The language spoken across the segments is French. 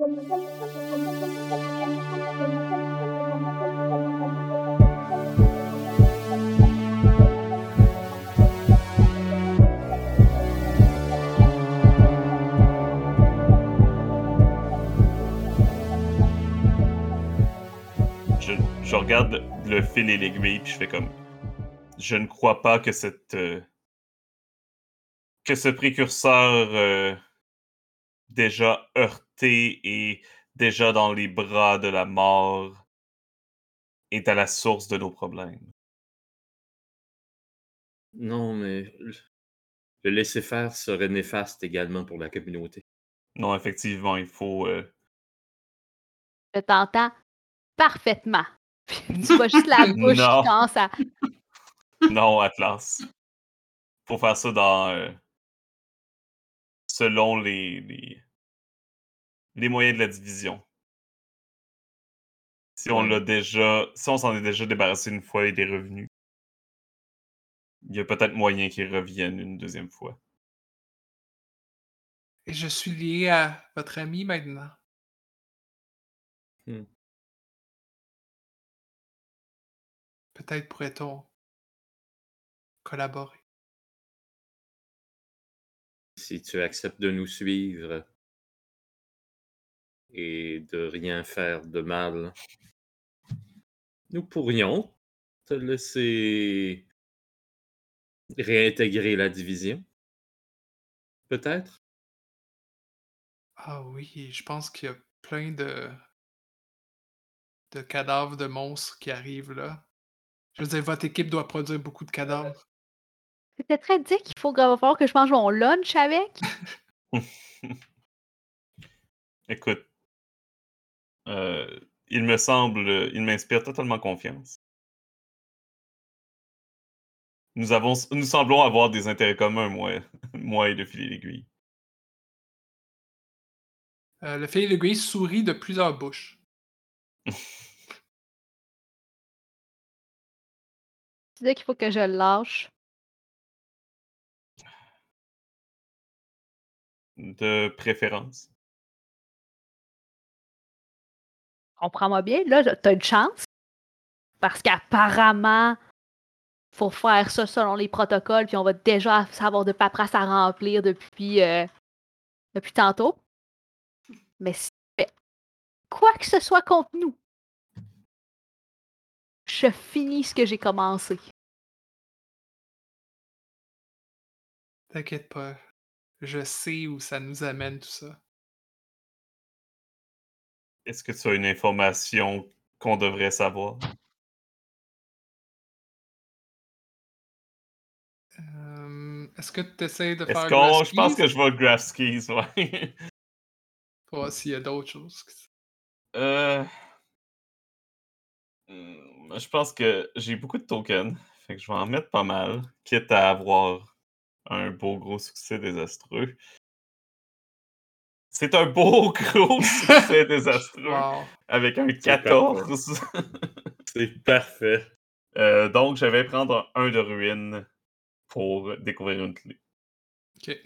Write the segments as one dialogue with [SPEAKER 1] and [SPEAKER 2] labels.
[SPEAKER 1] Je, regarde le fil et l'aiguille, puis je fais comme. Je ne crois pas que cette. euh, que ce précurseur euh, déjà heurté et déjà dans les bras de la mort est à la source de nos problèmes.
[SPEAKER 2] Non, mais le- le laisser-faire serait néfaste également pour la communauté.
[SPEAKER 1] Non, effectivement, il faut. euh,
[SPEAKER 3] Je t'entends parfaitement. Tu vois juste la bouche
[SPEAKER 1] Non.
[SPEAKER 3] qui commence à.
[SPEAKER 1] Non, Atlas. Faut faire ça dans. euh, selon les, les. Les moyens de la division. Si on l'a déjà. Si on s'en est déjà débarrassé une fois et des revenus, il y a peut-être moyen qu'il revienne une deuxième fois.
[SPEAKER 4] Et je suis lié à votre ami maintenant.
[SPEAKER 2] Hmm.
[SPEAKER 4] Peut-être pourrait-on collaborer.
[SPEAKER 2] Si tu acceptes de nous suivre et de rien faire de mal, nous pourrions te laisser réintégrer la division. Peut-être?
[SPEAKER 4] Ah oui, je pense qu'il y a plein de de cadavres de monstres qui arrivent là. Je veux dire, votre équipe doit produire beaucoup de cadavres.
[SPEAKER 3] C'était très dit qu'il faut falloir que je mange mon lunch avec.
[SPEAKER 1] Écoute, euh, il me semble, il m'inspire totalement confiance. Nous avons, nous semblons avoir des intérêts communs, moi, moi et le filet l'aiguille.
[SPEAKER 4] Euh, le fil aiguille sourit de plusieurs bouches.
[SPEAKER 3] Tu dis qu'il faut que je le lâche.
[SPEAKER 1] De préférence.
[SPEAKER 3] Comprends-moi bien, là, t'as une chance. Parce qu'apparemment, faut faire ça selon les protocoles, puis on va déjà savoir de paperasse à remplir depuis, euh, depuis tantôt. Mais si quoi que ce soit contre nous, je finis ce que j'ai commencé.
[SPEAKER 4] T'inquiète pas. Je sais où ça nous amène tout ça.
[SPEAKER 1] Est-ce que tu as une information qu'on devrait savoir?
[SPEAKER 4] Euh, Est-ce que tu essaies de
[SPEAKER 1] Est-ce
[SPEAKER 4] faire.
[SPEAKER 1] Je pense que je vais graph skis, ouais.
[SPEAKER 4] Pour voir s'il y a d'autres choses.
[SPEAKER 1] Euh... hmm, Je pense que j'ai beaucoup de tokens. Fait que je vais en mettre pas mal. Quitte à avoir un beau gros succès désastreux. C'est un beau gros succès désastreux.
[SPEAKER 4] Wow.
[SPEAKER 1] Avec un
[SPEAKER 2] C'est
[SPEAKER 1] 14.
[SPEAKER 2] C'est parfait.
[SPEAKER 1] Euh, donc, je vais prendre un de ruine pour découvrir une clé.
[SPEAKER 4] Ok.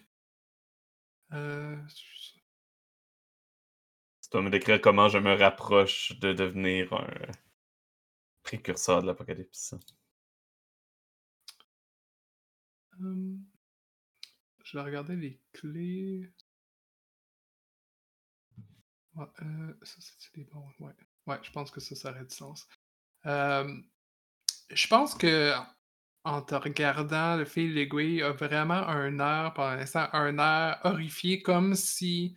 [SPEAKER 4] Euh,
[SPEAKER 1] Tu dois me décrire comment je me rapproche de devenir un précurseur de l'apocalypse.
[SPEAKER 4] hum, je vais regarder les clés. Ouais, euh, ça, c'est les bons? Ouais. ouais, je pense que ça, ça aurait du sens. Euh, je pense que en te regardant, le fil l'aiguille a vraiment un air, pendant l'instant, un air horrifié, comme si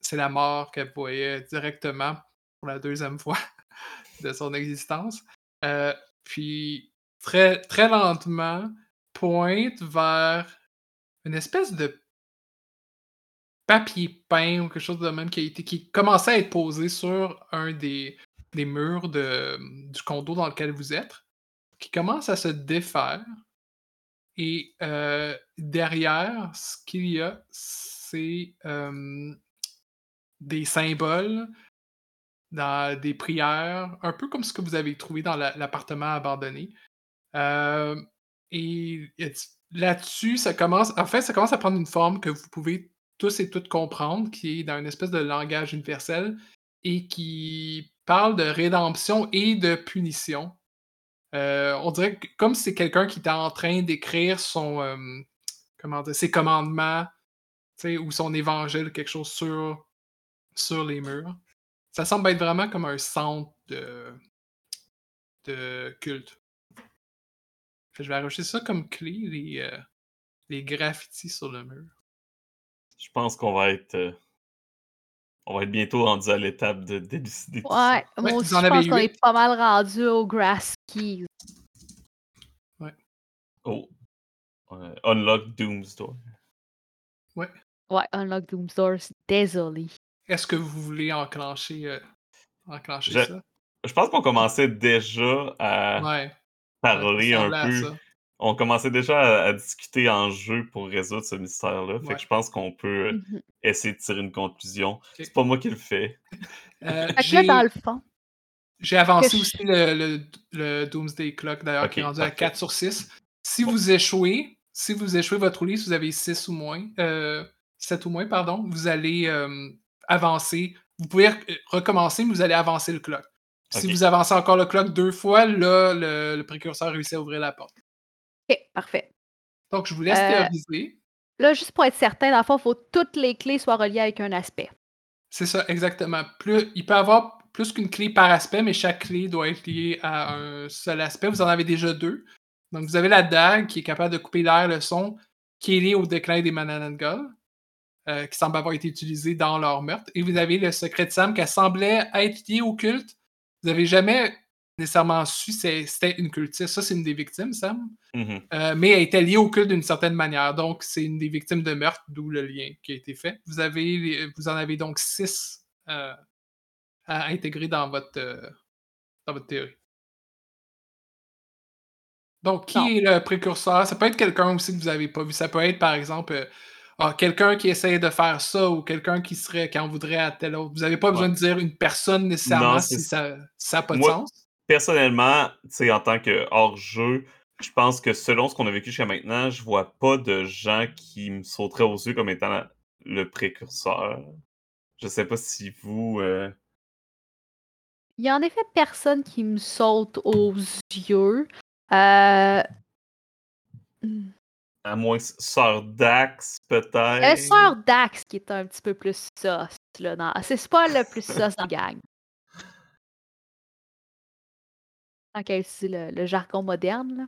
[SPEAKER 4] c'est la mort qu'elle voyait directement pour la deuxième fois de son existence. Euh, puis, très, très lentement, pointe vers une espèce de papier peint ou quelque chose de même qui qui commençait à être posé sur un des, des murs de, du condo dans lequel vous êtes, qui commence à se défaire. Et euh, derrière, ce qu'il y a, c'est euh, des symboles, dans des prières, un peu comme ce que vous avez trouvé dans la- l'appartement abandonné. Euh, et it's- là-dessus, ça commence. En fait, ça commence à prendre une forme que vous pouvez tous et toutes comprendre, qui est dans une espèce de langage universel et qui parle de rédemption et de punition. Euh, on dirait que comme c'est quelqu'un qui est en train d'écrire son euh, ses commandements ou son évangile, quelque chose sur, les murs. Ça semble être vraiment comme un centre de, culte. Je vais rajouter ça comme clé, les, euh, les graffitis sur le mur.
[SPEAKER 1] Je pense qu'on va être. euh, on va être bientôt rendu à l'étape de délucider tout ça.
[SPEAKER 3] Ouais, moi aussi, je pense qu'on est pas mal rendu au grass keys.
[SPEAKER 1] Oh. Euh, unlock Doom's Door.
[SPEAKER 3] Ouais, Unlock Doom's Door, c'est désolé.
[SPEAKER 4] Est-ce que vous voulez enclencher, euh, enclencher
[SPEAKER 1] Je-
[SPEAKER 4] ça?
[SPEAKER 1] Je pense qu'on commençait déjà à
[SPEAKER 4] Ouais.
[SPEAKER 1] parler
[SPEAKER 4] ça
[SPEAKER 1] un peu. On commençait déjà à, à discuter en jeu pour résoudre ce mystère-là. Fait
[SPEAKER 4] Ouais.
[SPEAKER 1] que je pense qu'on peut euh,
[SPEAKER 3] Mhm.
[SPEAKER 1] essayer de tirer une conclusion. C'est pas moi qui le fais.
[SPEAKER 4] Euh,
[SPEAKER 3] que
[SPEAKER 4] j'ai-
[SPEAKER 3] dans le fond,
[SPEAKER 4] J'ai avancé
[SPEAKER 3] je-
[SPEAKER 4] aussi le, le- le Doomsday Clock, d'ailleurs, qui est rendu à
[SPEAKER 1] parfait.
[SPEAKER 4] 4 sur 6. Si vous échouez, si vous échouez votre roulis, si vous avez 6 ou moins, euh, 7 ou moins, pardon, vous allez euh, avancer. Vous pouvez re- recommencer, mais vous allez avancer le clock. Si vous avancez encore le clock deux fois, là, le, le précurseur réussit à ouvrir la porte.
[SPEAKER 3] Ok, parfait.
[SPEAKER 4] Donc, je vous laisse
[SPEAKER 3] Euh,
[SPEAKER 4] théoriser.
[SPEAKER 3] Là, juste pour être certain, dans le fond, il faut que toutes les clés soient reliées avec un aspect.
[SPEAKER 4] C'est ça, exactement. Plus, il peut y avoir plus qu'une clé par aspect, mais chaque clé doit être liée à un seul aspect. Vous en avez déjà deux. Donc, vous avez la dague qui est capable de couper l'air, le son, qui est liée au déclin des Mananangol, euh, qui semble avoir été utilisé dans leur meurtre. Et vous avez le secret de Sam qui semblait être lié au culte. Vous n'avez jamais nécessairement su c'était une cultiste. Ça, c'est une des victimes, Sam.
[SPEAKER 1] Mhm.
[SPEAKER 4] Euh, mais elle était liée au culte d'une certaine manière. Donc, c'est une des victimes de meurtre, d'où le lien qui a été fait. Vous, avez les- vous en avez donc six euh, à intégrer dans votre, euh, dans votre théorie. Donc, qui
[SPEAKER 3] Non.
[SPEAKER 4] est le précurseur? Ça peut être quelqu'un aussi que vous n'avez pas vu. Ça peut être, par exemple, euh, ah, quelqu'un qui essaie de faire ça ou quelqu'un qui serait qui en voudrait à tel autre. Vous n'avez pas besoin de dire une personne nécessairement
[SPEAKER 1] Non,
[SPEAKER 4] si ça n'a pas de
[SPEAKER 1] Moi-
[SPEAKER 4] sens.
[SPEAKER 1] Personnellement, tu sais, en tant que hors-jeu, je pense que selon ce qu'on a vécu jusqu'à maintenant, je vois pas de gens qui me sauteraient aux yeux comme étant la- le précurseur. Je sais pas si vous. euh,
[SPEAKER 3] Il y a en effet personne qui me saute aux yeux. Euh...
[SPEAKER 1] À moins Sœur Dax, peut-être.
[SPEAKER 3] Euh, Sœur Dax qui est un petit peu plus sauce. Là, dans... C'est pas le plus sauce dans la gang. Tant qu'elle utilise le, le jargon moderne. Là.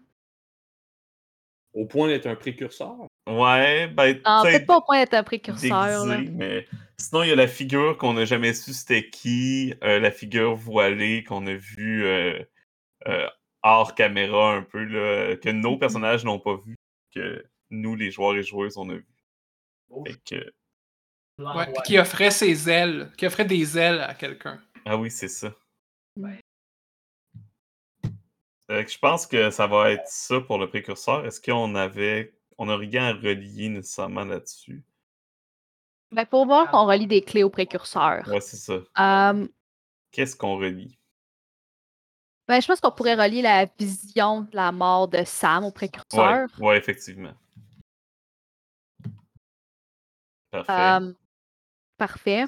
[SPEAKER 2] Au point d'être un précurseur?
[SPEAKER 1] Ouais, ben.
[SPEAKER 3] Ah, peut-être pas au point d'être un précurseur. là.
[SPEAKER 1] mais sinon, il y a la figure qu'on n'a jamais su c'était qui, euh, la figure voilée qu'on a vue euh, euh, hors caméra un peu, là, que nos personnages n'ont pas vu, que nous, les joueurs et joueuses, on a vu. Fait que-
[SPEAKER 4] Ouais, qui offrait ses ailes, qui offrait des ailes à quelqu'un.
[SPEAKER 1] ah oui, c'est ça.
[SPEAKER 3] Ouais.
[SPEAKER 1] Que je pense que ça va être ça pour le précurseur. Est-ce qu'on avait. On n'a rien à relier nécessairement là-dessus?
[SPEAKER 3] Ben, pour voir qu'on relie des clés au précurseur.
[SPEAKER 1] Ouais, c'est ça.
[SPEAKER 3] Euh,
[SPEAKER 1] Qu'est-ce qu'on relie?
[SPEAKER 3] ben, je pense qu'on pourrait relier la vision de la mort de Sam au précurseur.
[SPEAKER 1] ouais, effectivement. Parfait.
[SPEAKER 3] Euh, parfait.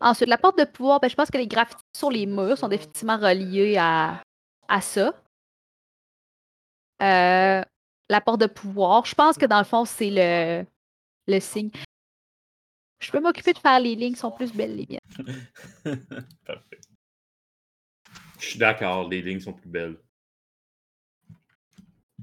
[SPEAKER 3] Ensuite, la porte de pouvoir, ben, je pense que les graffitis sur les murs sont définitivement reliés à, à ça. Euh, la porte de pouvoir, je pense que dans le fond, c'est le, le signe. Je peux m'occuper de faire les lignes, sont plus belles les miennes.
[SPEAKER 1] Parfait.
[SPEAKER 2] Je suis d'accord, les lignes sont plus belles.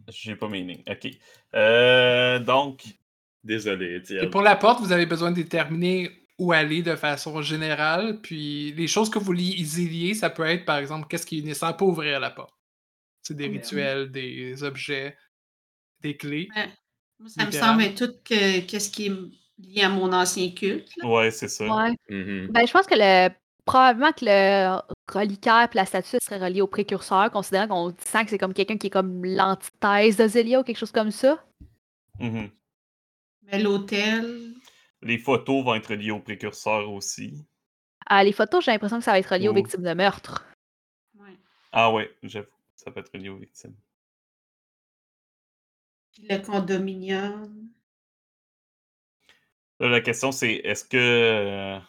[SPEAKER 1] J'ai pas mes lignes. OK. Euh, donc,
[SPEAKER 2] Désolé,
[SPEAKER 4] Et pour la porte, vous avez besoin de déterminer où aller de façon générale. Puis les choses que vous lisez, ça peut être, par exemple, qu'est-ce qui est nécessaire pour ouvrir la porte? C'est des rituels, des objets, des clés.
[SPEAKER 5] Ouais. Moi, ça me semble être tout que, qu'est-ce qui est lié à mon ancien culte.
[SPEAKER 1] ouais, c'est ça.
[SPEAKER 3] Ouais.
[SPEAKER 2] Mhm.
[SPEAKER 3] Ben, je pense que le probablement que le reliquaire et la statue serait relié au précurseur, considérant qu'on sent que c'est comme quelqu'un qui est comme l'antithèse de Zélia ou quelque chose comme ça.
[SPEAKER 5] Mais l'hôtel,
[SPEAKER 1] Les photos vont être liées au précurseur aussi.
[SPEAKER 3] Ah, les photos, j'ai l'impression que ça va être relié aux victimes de meurtre.
[SPEAKER 5] ouais.
[SPEAKER 1] Ah ouais, j'avoue. Ça peut être lié aux victimes.
[SPEAKER 5] Puis le condominium.
[SPEAKER 1] Là, la question, c'est est-ce que. euh,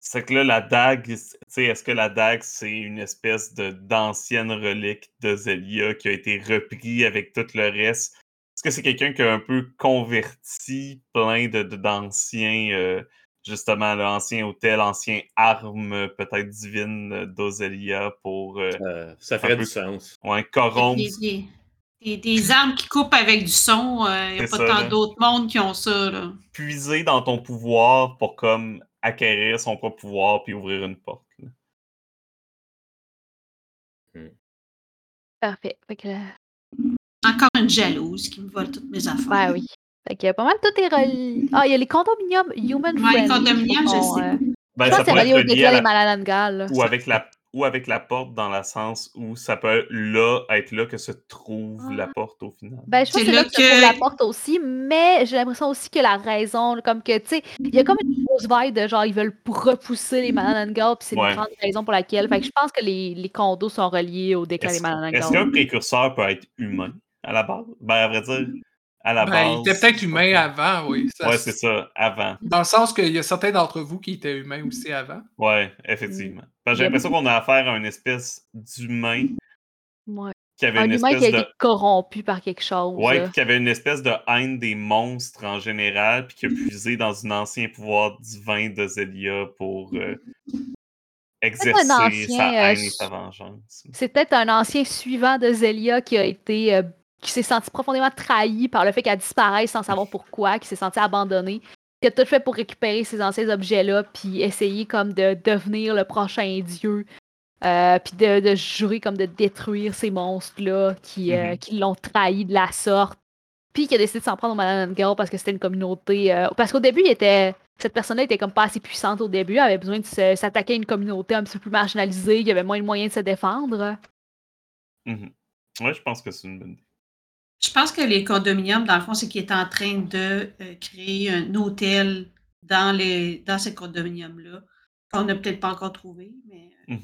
[SPEAKER 1] C'est que là, la dague, tu sais, est-ce que la dague, c'est une espèce de d'ancienne relique de Zelia qui a été repris avec tout le reste? Est-ce que c'est quelqu'un qui a un peu converti plein de de- d'anciens, euh, justement, l'ancien hôtel, anciens armes euh, peut-être divines euh, d'Ozelia pour euh,
[SPEAKER 2] Euh, ça ferait
[SPEAKER 1] peu-
[SPEAKER 2] du sens.
[SPEAKER 1] ouais, corrompre?
[SPEAKER 5] Des, des- armes qui coupent avec du son. Il n'y a pas
[SPEAKER 1] ça,
[SPEAKER 5] tant d'autres mondes qui ont ça. Là.
[SPEAKER 1] puiser dans ton pouvoir pour comme acquérir son propre pouvoir puis ouvrir une porte. là.
[SPEAKER 3] Parfait. Fait que,
[SPEAKER 5] Encore une jalouse qui me vole toutes mes affaires.
[SPEAKER 3] ben oui. Fait que pas mal tout est relié. Ah, il y a les condominiums human
[SPEAKER 5] Ouais, les condominiums, je sais.
[SPEAKER 3] euh,
[SPEAKER 1] Ben,
[SPEAKER 3] je
[SPEAKER 1] ça
[SPEAKER 3] que c'est
[SPEAKER 1] pourrait
[SPEAKER 3] relié
[SPEAKER 1] être à
[SPEAKER 3] des
[SPEAKER 1] la- ou avec la ou avec la porte dans le sens où ça peut là être là que se trouve la porte au final.
[SPEAKER 3] Ben, je pense
[SPEAKER 5] C'est
[SPEAKER 3] que c'est là que se trouve la porte aussi, mais j'ai l'impression aussi que la raison, comme que, tu sais, il y a comme une grosse vibe de genre, ils veulent repousser les Malanangal, puis c'est
[SPEAKER 1] Ouais.
[SPEAKER 3] une grande raison pour laquelle. Fait que je pense que les, les condos sont reliés au déclin des
[SPEAKER 1] Est-ce est-ce qu'un précurseur peut être humain? À la base? Ben, à vrai dire, à la
[SPEAKER 4] Ben,
[SPEAKER 1] base.
[SPEAKER 4] il était peut-être humain avant, oui. Ça,
[SPEAKER 1] Ouais, c'est ça, avant.
[SPEAKER 4] Dans le sens qu'il y a certains d'entre vous qui étaient humains aussi avant.
[SPEAKER 1] Ouais, effectivement. Parce que j'ai l'impression qu'on a affaire à une espèce d'humain
[SPEAKER 3] Ouais.
[SPEAKER 1] qui avait
[SPEAKER 3] Un
[SPEAKER 1] une
[SPEAKER 3] humain qui a
[SPEAKER 1] de.
[SPEAKER 3] été corrompu par quelque chose.
[SPEAKER 1] Ouais,
[SPEAKER 3] là.
[SPEAKER 1] qui avait une espèce de haine des monstres en général, puis qui a puisé dans un ancien pouvoir divin de Zelia pour euh, exercer
[SPEAKER 3] ancien,
[SPEAKER 1] sa
[SPEAKER 3] euh,
[SPEAKER 1] haine et sa vengeance.
[SPEAKER 3] C'est peut-être un ancien suivant de Zelia qui a été. euh, qui s'est senti profondément trahi par le fait qu'elle disparaisse sans savoir pourquoi, qui s'est senti abandonné, qui a tout fait pour récupérer ces anciens objets-là, puis essayer comme de devenir le prochain dieu, euh, puis de, de jurer comme de détruire ces monstres-là qui, euh,
[SPEAKER 1] Mhm.
[SPEAKER 3] qui l'ont trahi de la sorte, puis qui a décidé de s'en prendre au Madame Girl parce que c'était une communauté. euh, parce qu'au début, il était. Cette personne-là était comme pas assez puissante au début, elle avait besoin de s'attaquer à une communauté un petit peu plus marginalisée, qui avait moins de moyens de se défendre.
[SPEAKER 1] Mhm. Ouais, je pense que c'est une bonne idée.
[SPEAKER 5] Je pense que les condominiums, dans le fond, c'est qu'ils est en train de euh, créer un hôtel dans, les, dans ces condominiums-là, qu'on n'a peut-être pas encore trouvé, mais euh,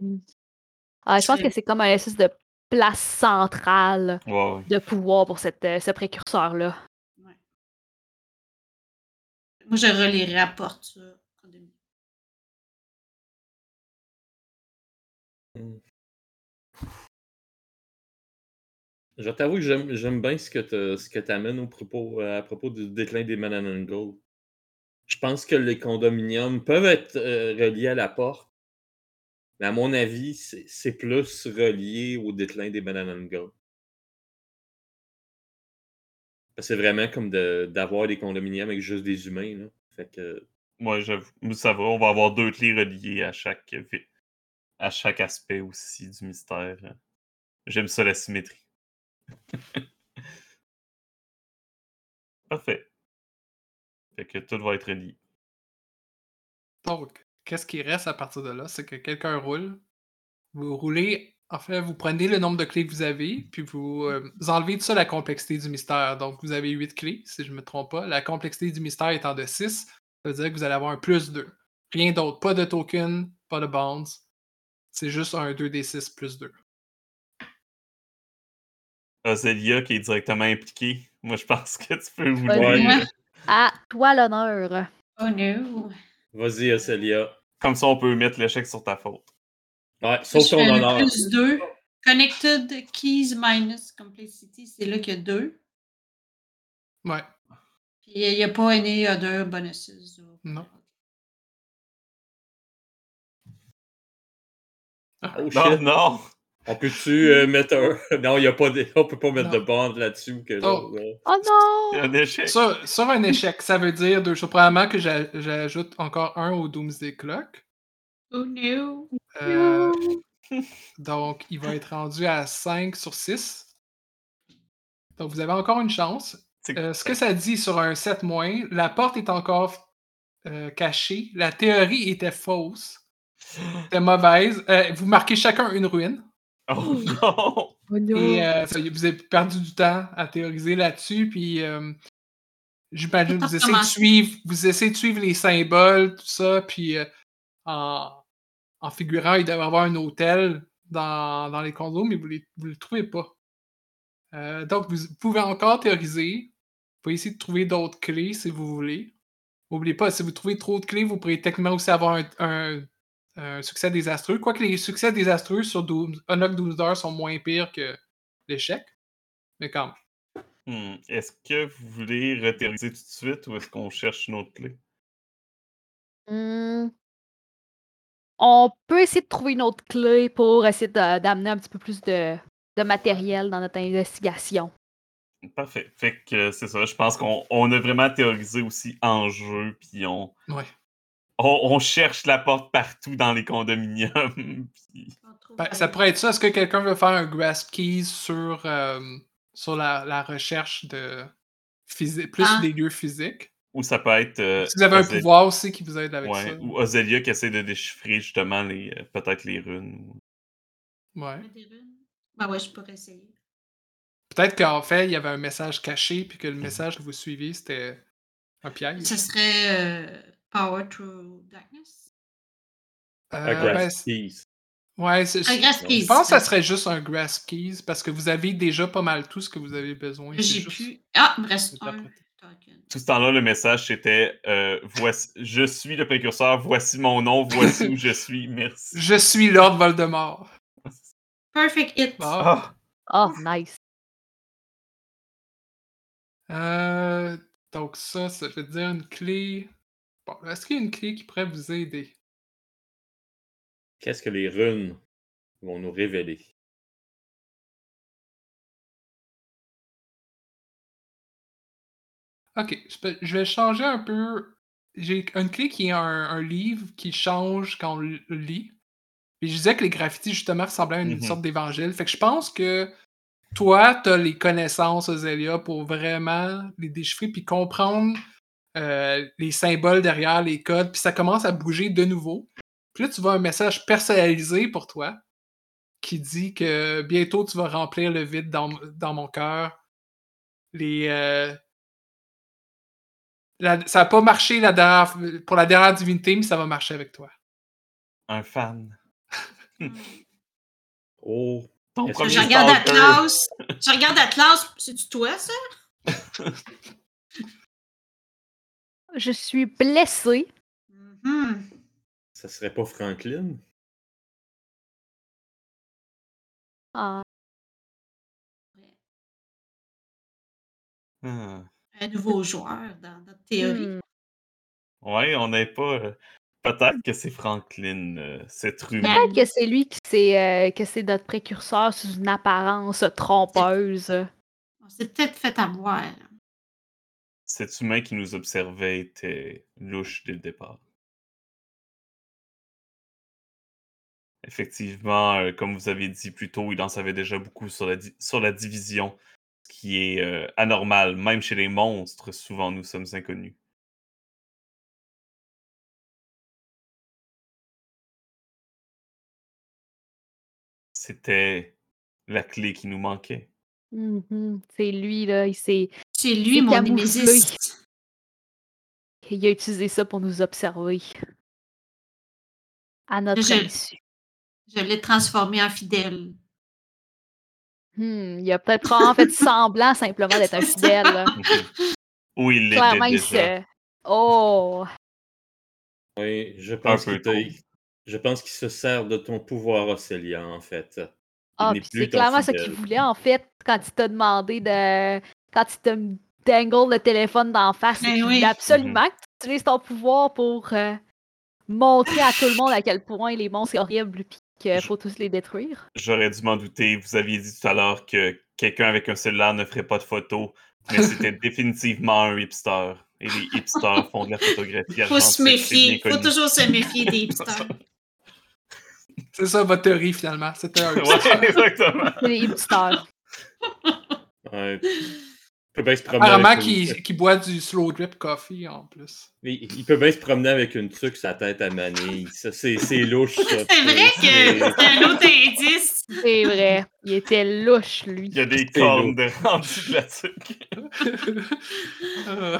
[SPEAKER 1] Mhm.
[SPEAKER 3] Ah, je pense que c'est comme un espèce de place centrale de pouvoir pour cette, euh, ce précurseur-là.
[SPEAKER 5] ouais. Moi, je relirai à porte, ça.
[SPEAKER 2] Je t'avoue que j'aime bien ce que tu amènes au propos, euh, à propos du déclin des Mananangul. Je pense que les condominiums peuvent être euh, reliés à la porte, mais à mon avis, c'est plus relié au déclin des Mananangul. C'est vraiment comme d'avoir des condominiums avec juste des humains. Là. Fait que,
[SPEAKER 1] Ça va, on va avoir deux clés reliées à chaque, à chaque aspect aussi du mystère. J'aime ça, la symétrie. Parfait. Fait que tout va être relié.
[SPEAKER 4] Donc, qu'est-ce qui reste à partir de là? C'est que quelqu'un roule. Vous roulez, en fait, vous prenez le nombre de clés que vous avez, puis vous, euh, enlevez de ça la complexité du mystère. Donc, vous avez 8 clés, si je ne me trompe pas. La complexité du mystère étant de 6, ça veut dire que vous allez avoir un plus 2. Rien d'autre. Pas de token, pas de bonds. C'est juste un 2d6 plus 2.
[SPEAKER 1] Ozelia qui est directement impliquée. Moi, je pense que tu peux.
[SPEAKER 3] Ouais.
[SPEAKER 1] euh,
[SPEAKER 3] À toi l'honneur.
[SPEAKER 5] Oh no!
[SPEAKER 2] vas-y, Océlia.
[SPEAKER 1] Comme ça, on peut mettre l'échec sur ta faute.
[SPEAKER 2] Ouais, sauf ton honneur.
[SPEAKER 5] Plus 2. Connected keys minus complexity, c'est là qu'il y a 2.
[SPEAKER 4] Ouais.
[SPEAKER 5] Puis il n'y a pas any other bonuses. ou-
[SPEAKER 4] Non.
[SPEAKER 2] Oh
[SPEAKER 1] Non,
[SPEAKER 2] shit.
[SPEAKER 1] non!
[SPEAKER 2] On peut-tu euh, mettre un. Non, il y a pas de... on peut pas mettre
[SPEAKER 4] Non.
[SPEAKER 2] de bande là-dessus. Que
[SPEAKER 4] Oh.
[SPEAKER 3] Oh non!
[SPEAKER 1] un échec.
[SPEAKER 4] Sur, sur un échec, ça veut dire deux choses. Premièrement, que j'a- j'ajoute encore un au Doomsday Clock.
[SPEAKER 5] Oh no!
[SPEAKER 4] Euh, donc, il va être rendu à 5 sur 6. Donc, vous avez encore une chance. Euh, ce que ça dit sur un 7 moins, la porte est encore euh, cachée. La théorie était fausse. C'était mauvaise. Euh, vous marquez chacun une ruine.
[SPEAKER 1] Oh non!
[SPEAKER 3] Oh non!
[SPEAKER 4] Et euh, ça vous avez perdu du temps à théoriser là-dessus. Puis, euh, j'imagine que vous essayez, de suivre, vous essayez de suivre les symboles, tout ça. Puis, euh, en, en figurant, il devrait y avoir un hôtel dans, dans les condos, mais vous ne le trouvez pas. Donc, vous pouvez encore théoriser. pouvez essayer de trouver d'autres clés si vous voulez. N'oubliez pas, si vous trouvez trop de clés, vous pourrez techniquement aussi avoir un, un- un succès désastreux. Quoique les succès désastreux sur Doom, Unlock 12 heures sont moins pires que l'échec. Mais quand même.
[SPEAKER 1] Hmm, Est-ce que vous voulez rethéoriser tout de suite ou est-ce qu'on cherche une autre clé?
[SPEAKER 3] Hmm. On peut essayer de trouver une autre clé pour essayer d'amener un petit peu plus de, de matériel dans notre investigation.
[SPEAKER 1] Parfait. Fait que euh, c'est ça. Je pense qu'on on a vraiment théorisé aussi en jeu, puis on,
[SPEAKER 4] Ouais.
[SPEAKER 1] On, on cherche la porte partout dans les condominiums. puis-
[SPEAKER 4] Ben, ça pourrait être ça. Est-ce que quelqu'un veut faire un grasp keys sur, euh, sur la, la recherche de plus
[SPEAKER 5] Ah.
[SPEAKER 4] des lieux physiques?
[SPEAKER 1] Ou ça peut être. euh,
[SPEAKER 4] Si vous avez un pouvoir aussi qui vous aide avec
[SPEAKER 1] ouais,
[SPEAKER 4] ça.
[SPEAKER 1] ou Ozelia qui essaie de déchiffrer justement les euh, peut-être les runes.
[SPEAKER 4] Ouais.
[SPEAKER 5] Mettre des runes. Ben ouais, je pourrais essayer.
[SPEAKER 4] Peut-être qu'en fait, il y avait un message caché, puis que le message que vous suiviez, c'était un piège.
[SPEAKER 5] Ce serait euh, Power Through Darkness?
[SPEAKER 4] Euh,
[SPEAKER 2] Un Grasp Keys.
[SPEAKER 4] ouais, c'est-
[SPEAKER 5] Un grasp
[SPEAKER 2] je
[SPEAKER 5] keys.
[SPEAKER 4] je pense que ça serait juste un grasp keys parce que vous avez déjà pas mal tout ce que vous avez besoin.
[SPEAKER 5] J'ai
[SPEAKER 4] juste
[SPEAKER 5] pu. Ah, il me reste un
[SPEAKER 4] interpréter.
[SPEAKER 5] token.
[SPEAKER 1] Tout ce temps-là, le message c'était euh, voici, Je suis le précurseur, voici mon nom, voici où je suis, merci.
[SPEAKER 4] Je suis Lord Voldemort.
[SPEAKER 5] Perfect hit.
[SPEAKER 1] Ah,
[SPEAKER 3] Oh, nice.
[SPEAKER 4] Euh, donc ça, ça veut dire une clé. Bon, est-ce qu'il y a une clé qui pourrait vous aider?
[SPEAKER 2] Qu'est-ce que les runes vont nous révéler?
[SPEAKER 4] Ok, je peux- je vais changer un peu. J'ai une clé qui est un, un livre qui change quand on le lit. Puis je disais que les graffitis, justement, ressemblaient à une
[SPEAKER 1] Mhm.
[SPEAKER 4] sorte d'évangile. Fait que je pense que toi, tu as les connaissances, Ozélia, pour vraiment les déchiffrer puis comprendre euh, les symboles derrière les codes. Puis ça commence à bouger de nouveau. Puis là, tu vois un message personnalisé pour toi qui dit que bientôt tu vas remplir le vide dans, dans mon cœur. Les. euh, la- ça n'a pas marché la dernière- pour la dernière divinité, mais ça va marcher avec toi.
[SPEAKER 1] un fan.
[SPEAKER 2] Oh,
[SPEAKER 1] Ton premier
[SPEAKER 5] Je regarde. Atlas. Je regarde Atlas. C'est-tu toi, ça?
[SPEAKER 3] Je suis blessée.
[SPEAKER 5] Mhm.
[SPEAKER 2] ça serait pas Franklin?
[SPEAKER 3] Ah,
[SPEAKER 1] Ah.
[SPEAKER 5] Un nouveau joueur dans notre théorie.
[SPEAKER 3] hmm.
[SPEAKER 1] Ouais, on n'est pas. euh, Peut-être que c'est Franklin, euh, cette rumeur.
[SPEAKER 3] Peut-être que c'est lui qui c'est euh, que c'est notre précurseur sous une apparence trompeuse.
[SPEAKER 5] On s'est peut-être fait avoir.
[SPEAKER 1] Cet humain qui nous observait était louche dès le départ. Effectivement, euh, comme vous avez dit plus tôt, il en savait déjà beaucoup sur la, sur la division, ce qui est euh, anormal. Même chez les monstres, souvent nous sommes inconnus. C'était la clé qui nous manquait.
[SPEAKER 3] Mhm. C'est lui, là. Il, s'est-
[SPEAKER 5] C'est lui, mon némésis.
[SPEAKER 3] il a utilisé ça pour nous observer. À notre
[SPEAKER 5] Je-
[SPEAKER 3] insu.
[SPEAKER 5] Je l'ai transformé en fidèle.
[SPEAKER 3] Hmm, il a peut-être vraiment fait semblant simplement d'être un fidèle. là.
[SPEAKER 1] Ou il
[SPEAKER 3] Clairement,
[SPEAKER 1] l'était
[SPEAKER 3] il
[SPEAKER 1] déjà.
[SPEAKER 3] se. Oh!
[SPEAKER 2] Oui, je pense qu'il te-
[SPEAKER 1] tôt.
[SPEAKER 2] Je pense qu'il se sert de ton pouvoir, Océlia, en fait. Il
[SPEAKER 3] Ah, c'est clairement ce qu'il voulait, en fait, quand il t'a demandé de. Quand il t'a dangle le téléphone d'en face. c'est
[SPEAKER 5] Ben oui.
[SPEAKER 3] absolument que tu utilises ton pouvoir pour euh, montrer à tout le monde à quel point les monstres sont horribles puis qu'il faut tous les détruire.
[SPEAKER 1] J'aurais dû m'en douter. Vous aviez dit tout à l'heure que quelqu'un avec un cellulaire ne ferait pas de photos, mais c'était définitivement un hipster. Et les hipsters font de la photographie
[SPEAKER 5] Faut se méfier. Faut toujours se méfier des hipsters.
[SPEAKER 4] C'est ça votre théorie finalement. C'était un
[SPEAKER 1] Ouais, exactement.
[SPEAKER 3] C'est les hipsters.
[SPEAKER 2] Ouais. Il peut bien se promener
[SPEAKER 4] Apparemment
[SPEAKER 2] avec une-
[SPEAKER 4] qui, qui boit du slow drip coffee en plus.
[SPEAKER 2] Il, il peut bien se promener avec une truc sur la tête à manille. Ça, c'est, c'est louche, ça.
[SPEAKER 5] C'est vrai que c'est un autre indice.
[SPEAKER 3] C'est vrai. Il était louche, lui.
[SPEAKER 1] Il y a des cornes de rendu de la tuque.
[SPEAKER 4] Euh,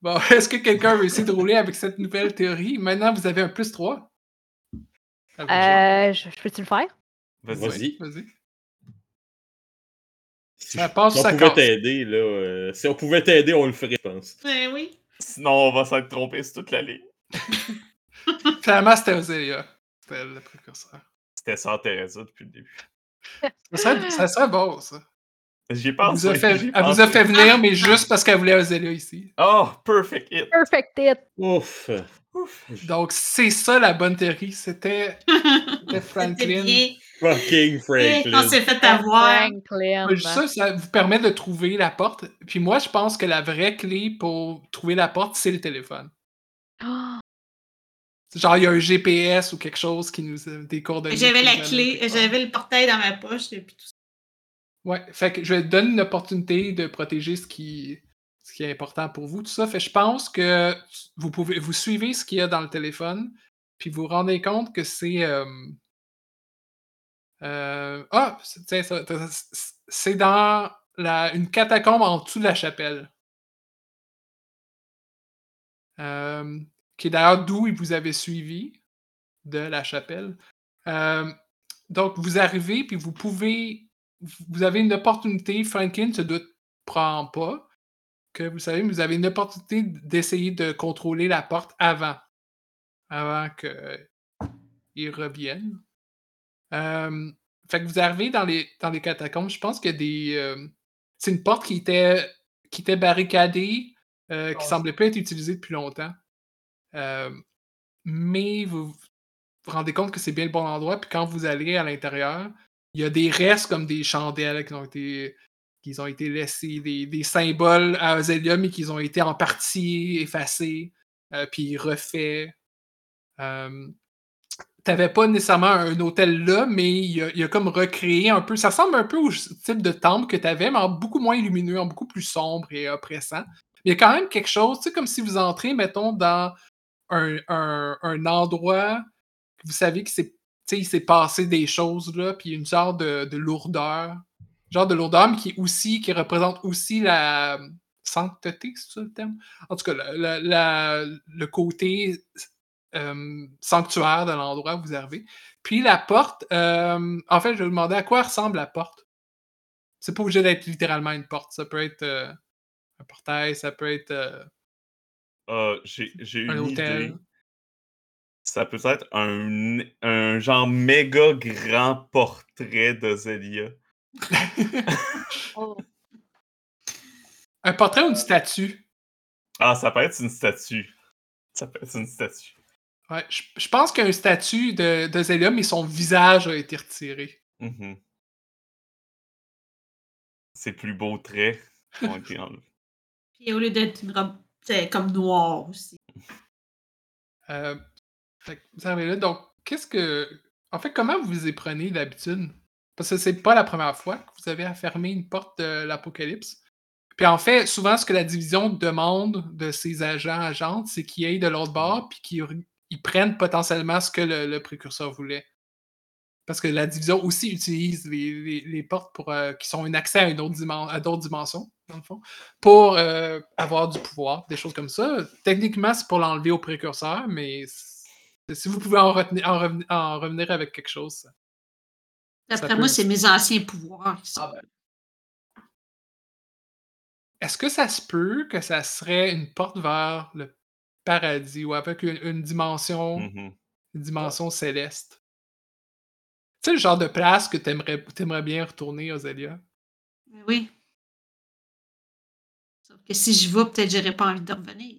[SPEAKER 4] bon, est-ce que quelqu'un veut essayer de rouler avec cette nouvelle théorie? Maintenant, vous avez un plus 3. À vous de jouer.
[SPEAKER 3] Euh, je, je peux-tu le faire?
[SPEAKER 1] Vas-y.
[SPEAKER 2] Vas-y.
[SPEAKER 4] Vas-y. Ça passe,
[SPEAKER 2] Si on
[SPEAKER 4] ça
[SPEAKER 2] pouvait t'aider, là. euh, si on pouvait t'aider, on le ferait, je pense.
[SPEAKER 5] Ben oui.
[SPEAKER 1] Sinon, on va s'être trompé sur toute la ligne.
[SPEAKER 4] Finalement, c'était Ozélia. C'était le précurseur.
[SPEAKER 1] C'était Sœur Teresa depuis le début.
[SPEAKER 4] Ça serait, ça serait beau, ça.
[SPEAKER 1] J'y
[SPEAKER 4] Elle
[SPEAKER 1] pense.
[SPEAKER 4] vous a fait, elle vous a fait venir, mais juste parce qu'elle voulait Ozélia ici.
[SPEAKER 1] Oh, perfect hit.
[SPEAKER 3] Perfect hit.
[SPEAKER 2] Ouf.
[SPEAKER 4] Donc, c'est ça la bonne théorie. C'était c'était Franklin.
[SPEAKER 2] Fucking Franklin.
[SPEAKER 5] On s'est fait avoir.
[SPEAKER 4] Ça, ça vous permet de trouver la porte. Puis moi, je pense que la vraie clé pour trouver la porte, c'est le téléphone.
[SPEAKER 3] Oh,
[SPEAKER 4] Genre, il y a un GPS ou quelque chose qui nous a des coordonnées.
[SPEAKER 5] J'avais la clé, j'avais le portail dans ma poche et puis tout ça.
[SPEAKER 4] Ouais, fait que je vais te donner une opportunité de protéger ce qui, ce qui est important pour vous, tout ça. Fait que je pense que vous pouvez vous suivez ce qu'il y a dans le téléphone, puis vous vous rendez compte que c'est. euh, euh, ah, c'est- dans une catacombe en dessous de la chapelle. Euh, qui est d'ailleurs d'où il vous avait suivi, de la chapelle. Euh, donc, vous arrivez, puis vous pouvez vous avez une opportunité, Franklin se doute prend pas, que vous savez, mais vous avez une opportunité d'essayer de contrôler la porte avant, avant qu'ils reviennent. Euh, fait que vous arrivez dans les, dans les catacombes, je pense qu'il y a des... euh, c'est une porte qui était, qui était barricadée, euh, qui semblait pas être utilisée depuis longtemps. Mais vous vous rendez compte que c'est bien le bon endroit, puis quand vous allez à l'intérieur, il y a des restes comme des chandelles qui ont été, qui ont été laissés, des, des symboles à Ozélia, mais qui ont été en partie effacés, puis refaits. T'avais pas nécessairement un hôtel là, mais il a, a comme recréé un peu. Ça ressemble un peu au type de temple que tu avais, mais en beaucoup moins lumineux, en beaucoup plus sombre et oppressant. Il y a quand même quelque chose, tu sais, comme si vous entrez, mettons, dans un, un, endroit que vous savez que c'est s'est passé des choses là, puis une genre de, de lourdeur. Genre de lourdeur, mais qui aussi, qui représente aussi la sancteté, c'est ça le terme? En tout cas, le côté euh, sanctuaire de l'endroit où vous arrivez. Puis la porte, euh, en fait, je vais vous demander à quoi ressemble la porte. C'est pas obligé d'être littéralement une porte. Ça peut être euh, un portail, ça peut être euh,
[SPEAKER 1] Ah, j'ai j'ai
[SPEAKER 4] un
[SPEAKER 1] une
[SPEAKER 4] hôtel.
[SPEAKER 1] idée. Ça peut être un, un genre méga grand portrait de Zélia.
[SPEAKER 3] oh.
[SPEAKER 4] un portrait ou une statue?
[SPEAKER 1] Ah, ça peut être une statue. Ça peut être une statue.
[SPEAKER 4] Ouais, je, je pense qu'il y a une statue de, de Zélia, mais son visage a été retiré.
[SPEAKER 1] Mhm. Ses plus beaux traits ont été enlevés.
[SPEAKER 5] Puis au lieu d'être une robe c'est comme noire aussi.
[SPEAKER 4] Euh, fait vous arrivez là, donc qu'est-ce que. En fait, comment vous vous y prenez d'habitude? Parce que c'est pas la première fois que vous avez à fermer une porte de l'apocalypse. Puis en fait, souvent, ce que la division demande de ses agents, agentes, c'est qu'ils aillent de l'autre bord, puis qu'ils ils prennent potentiellement ce que le, le précurseur voulait. Parce que la division aussi utilise les, les- les portes pour, euh, qui sont un accès à, une autre dimen- à d'autres dimensions, dans le fond, pour euh, avoir du pouvoir, des choses comme ça. Techniquement, c'est pour l'enlever au précurseur, mais si vous pouvez en, retenir- en revenir, en revenir avec quelque chose,
[SPEAKER 5] D'après moi, c'est mes anciens pouvoirs qui sont.
[SPEAKER 4] Ah ben. Est-ce que ça se peut que ça serait une porte vers le paradis ou avec une, une dimension,
[SPEAKER 1] Mhm.
[SPEAKER 4] une dimension céleste? Tu sais, le genre de place que t'aimerais aimerais bien retourner, Ozélia?
[SPEAKER 5] Mais oui. Sauf que si je vais, peut-être j'aurais pas envie de revenir.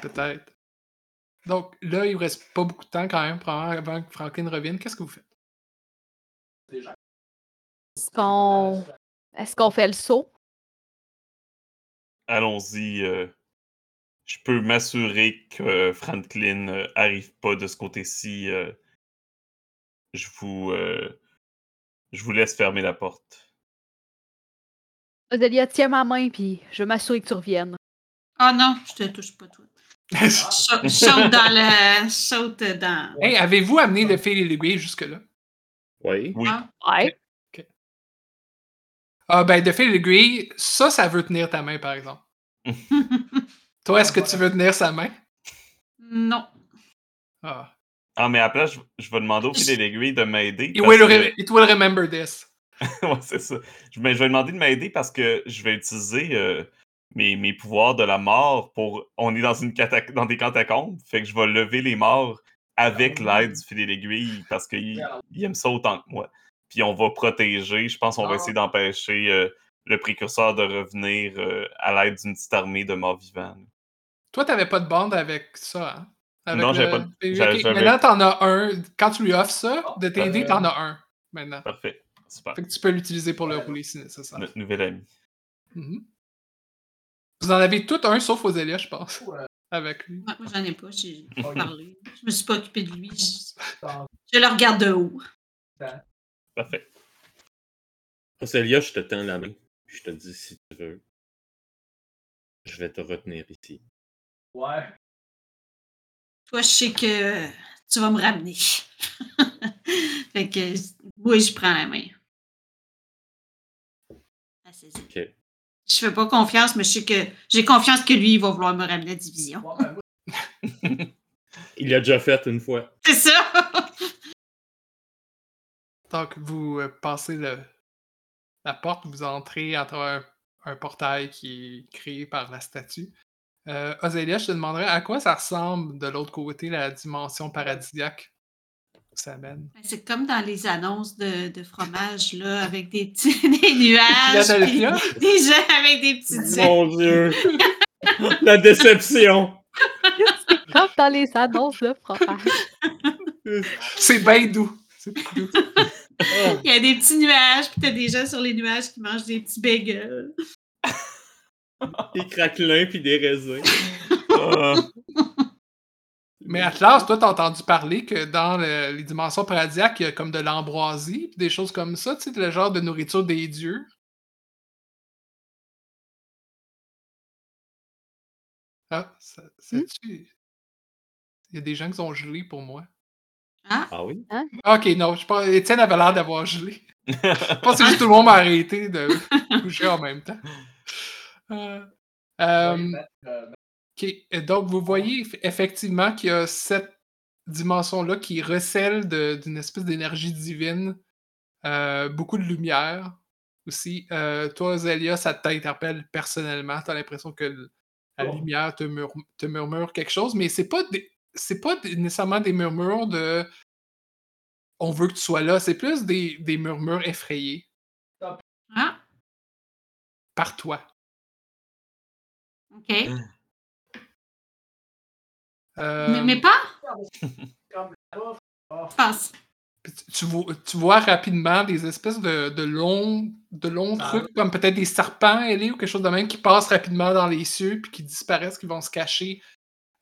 [SPEAKER 4] Peut-être. Donc là, il vous reste pas beaucoup de temps quand même probablement, avant que Franklin revienne. Qu'est-ce que vous faites?
[SPEAKER 3] Est-ce qu'on est-ce qu'on fait le saut?
[SPEAKER 1] Allons-y. euh, je peux m'assurer que Franklin euh, arrive pas de ce côté-ci. euh, je vous. euh, je vous laisse fermer la porte.
[SPEAKER 3] Ozélia, tiens ma main, puis je vais m'assurer que tu reviennes.
[SPEAKER 5] Ah non, je te touche pas, toi. Je saute- saute dans le. Saute dans.
[SPEAKER 4] hey, avez-vous amené le fil et l'aiguille jusque-là?
[SPEAKER 2] Oui.
[SPEAKER 1] Oui.
[SPEAKER 5] Ah.
[SPEAKER 3] Ouais.
[SPEAKER 4] Ah ben, de fil et l'aiguille, ça, ça veut tenir ta main, par exemple. Toi, est-ce que tu veux tenir sa main?
[SPEAKER 5] non.
[SPEAKER 4] Ah.
[SPEAKER 1] Ah, mais à la place, je, je vais demander au fil et l'aiguille de m'aider.
[SPEAKER 4] It
[SPEAKER 1] que-
[SPEAKER 4] it will remember this.
[SPEAKER 1] ouais, c'est ça. Je, mais je vais demander de m'aider parce que je vais utiliser euh, mes, mes pouvoirs de la mort pour. On est dans, une catac- dans des catacombes, fait que je vais lever les morts avec l'aide du filet d'aiguille parce qu'il il aime ça autant que moi. Puis on va protéger, je pense qu'on va essayer d'empêcher euh, le précurseur de revenir euh, à l'aide d'une petite armée de morts vivants.
[SPEAKER 4] Toi, t'avais pas de bande avec ça, hein? Avec
[SPEAKER 1] Non, j'avais
[SPEAKER 4] le-
[SPEAKER 1] pas de-
[SPEAKER 4] Ok,
[SPEAKER 1] j'avais- j'avais-
[SPEAKER 4] Maintenant, t'en as un. Quand tu lui offres ça, de t'aider,
[SPEAKER 1] Euh,
[SPEAKER 4] t'en as un. Maintenant.
[SPEAKER 1] Parfait. Super.
[SPEAKER 4] Fait que tu peux l'utiliser pour le rouler si nécessaire.
[SPEAKER 1] Notre nouvel ami.
[SPEAKER 4] Mhm. Vous en avez tout un sauf Ozelia, je pense. Avec lui.
[SPEAKER 5] Ouais, moi, j'en ai pas, j'ai parlé. Je me suis pas occupée de lui. Je, je le regarde de haut.
[SPEAKER 1] Parfait.
[SPEAKER 2] Célia, je te tends la main. Je te dis si tu veux. Je vais te retenir ici.
[SPEAKER 6] Ouais.
[SPEAKER 5] Toi, je sais que tu vas me ramener. fait que, oui, je prends la main.
[SPEAKER 2] Ok.
[SPEAKER 5] Je fais pas confiance, mais je sais que j'ai confiance que lui, il va vouloir me ramener à la division.
[SPEAKER 6] Ben,
[SPEAKER 2] Il l'a déjà fait une fois.
[SPEAKER 5] C'est ça!
[SPEAKER 4] Donc, vous euh, passez le, la porte, vous entrez à travers un, un portail qui est créé par la statue. Euh, Ozelia, je te demanderais à quoi ça ressemble de l'autre côté, la dimension paradisiaque où ça mène.
[SPEAKER 5] Ben, C'est comme dans les annonces de, de fromage, là, avec des petits des nuages. puis des gens avec des petits yeux.
[SPEAKER 2] Mon Dieu! La déception!
[SPEAKER 3] C'est comme dans les annonces de fromage.
[SPEAKER 4] C'est bien doux. Doux.
[SPEAKER 5] Il y a des petits nuages, puis t'as des gens sur les nuages qui mangent des petits bagels.
[SPEAKER 2] des craquelins puis des raisins.
[SPEAKER 1] Ah,
[SPEAKER 4] Mais Atlas, toi, t'as entendu parler que dans le- les dimensions paradisiaques, il y a comme de l'ambroisie, des choses comme ça, tu sais, le genre de nourriture des dieux? Ah, ça, ça
[SPEAKER 3] Hmm?
[SPEAKER 4] tue. Il y a des gens qui sont gelés pour moi.
[SPEAKER 5] Ah,
[SPEAKER 2] Ah oui?
[SPEAKER 4] Ok, non, je pense Étienne avait l'air d'avoir gelé. Je pense que c'est juste tout le monde m'a arrêté de bouger en même temps. Euh, euh,
[SPEAKER 6] euh,
[SPEAKER 4] donc vous voyez eff- effectivement qu'il y a cette dimension-là qui recèle d'une espèce d'énergie divine, euh, beaucoup de lumière aussi. Euh, toi, Zélia, ça t'interpelle personnellement. Tu as l'impression que la
[SPEAKER 6] Oh.
[SPEAKER 4] lumière te, mur- te murmure quelque chose, mais c'est pas c'est pas nécessairement des murmures de on veut que tu sois là, c'est plus des, des murmures effrayés
[SPEAKER 5] ah,
[SPEAKER 4] par toi.
[SPEAKER 5] Ok.
[SPEAKER 4] Euh,
[SPEAKER 5] Mais, mais pas,
[SPEAKER 6] comme là-bas,
[SPEAKER 5] je pense.
[SPEAKER 4] Puis tu, vois, tu vois rapidement des espèces de, de longs, de longs
[SPEAKER 6] Ah.
[SPEAKER 4] trucs, comme peut-être des serpents ailés ou quelque chose de même, qui passent rapidement dans les cieux, puis qui disparaissent, qui vont se cacher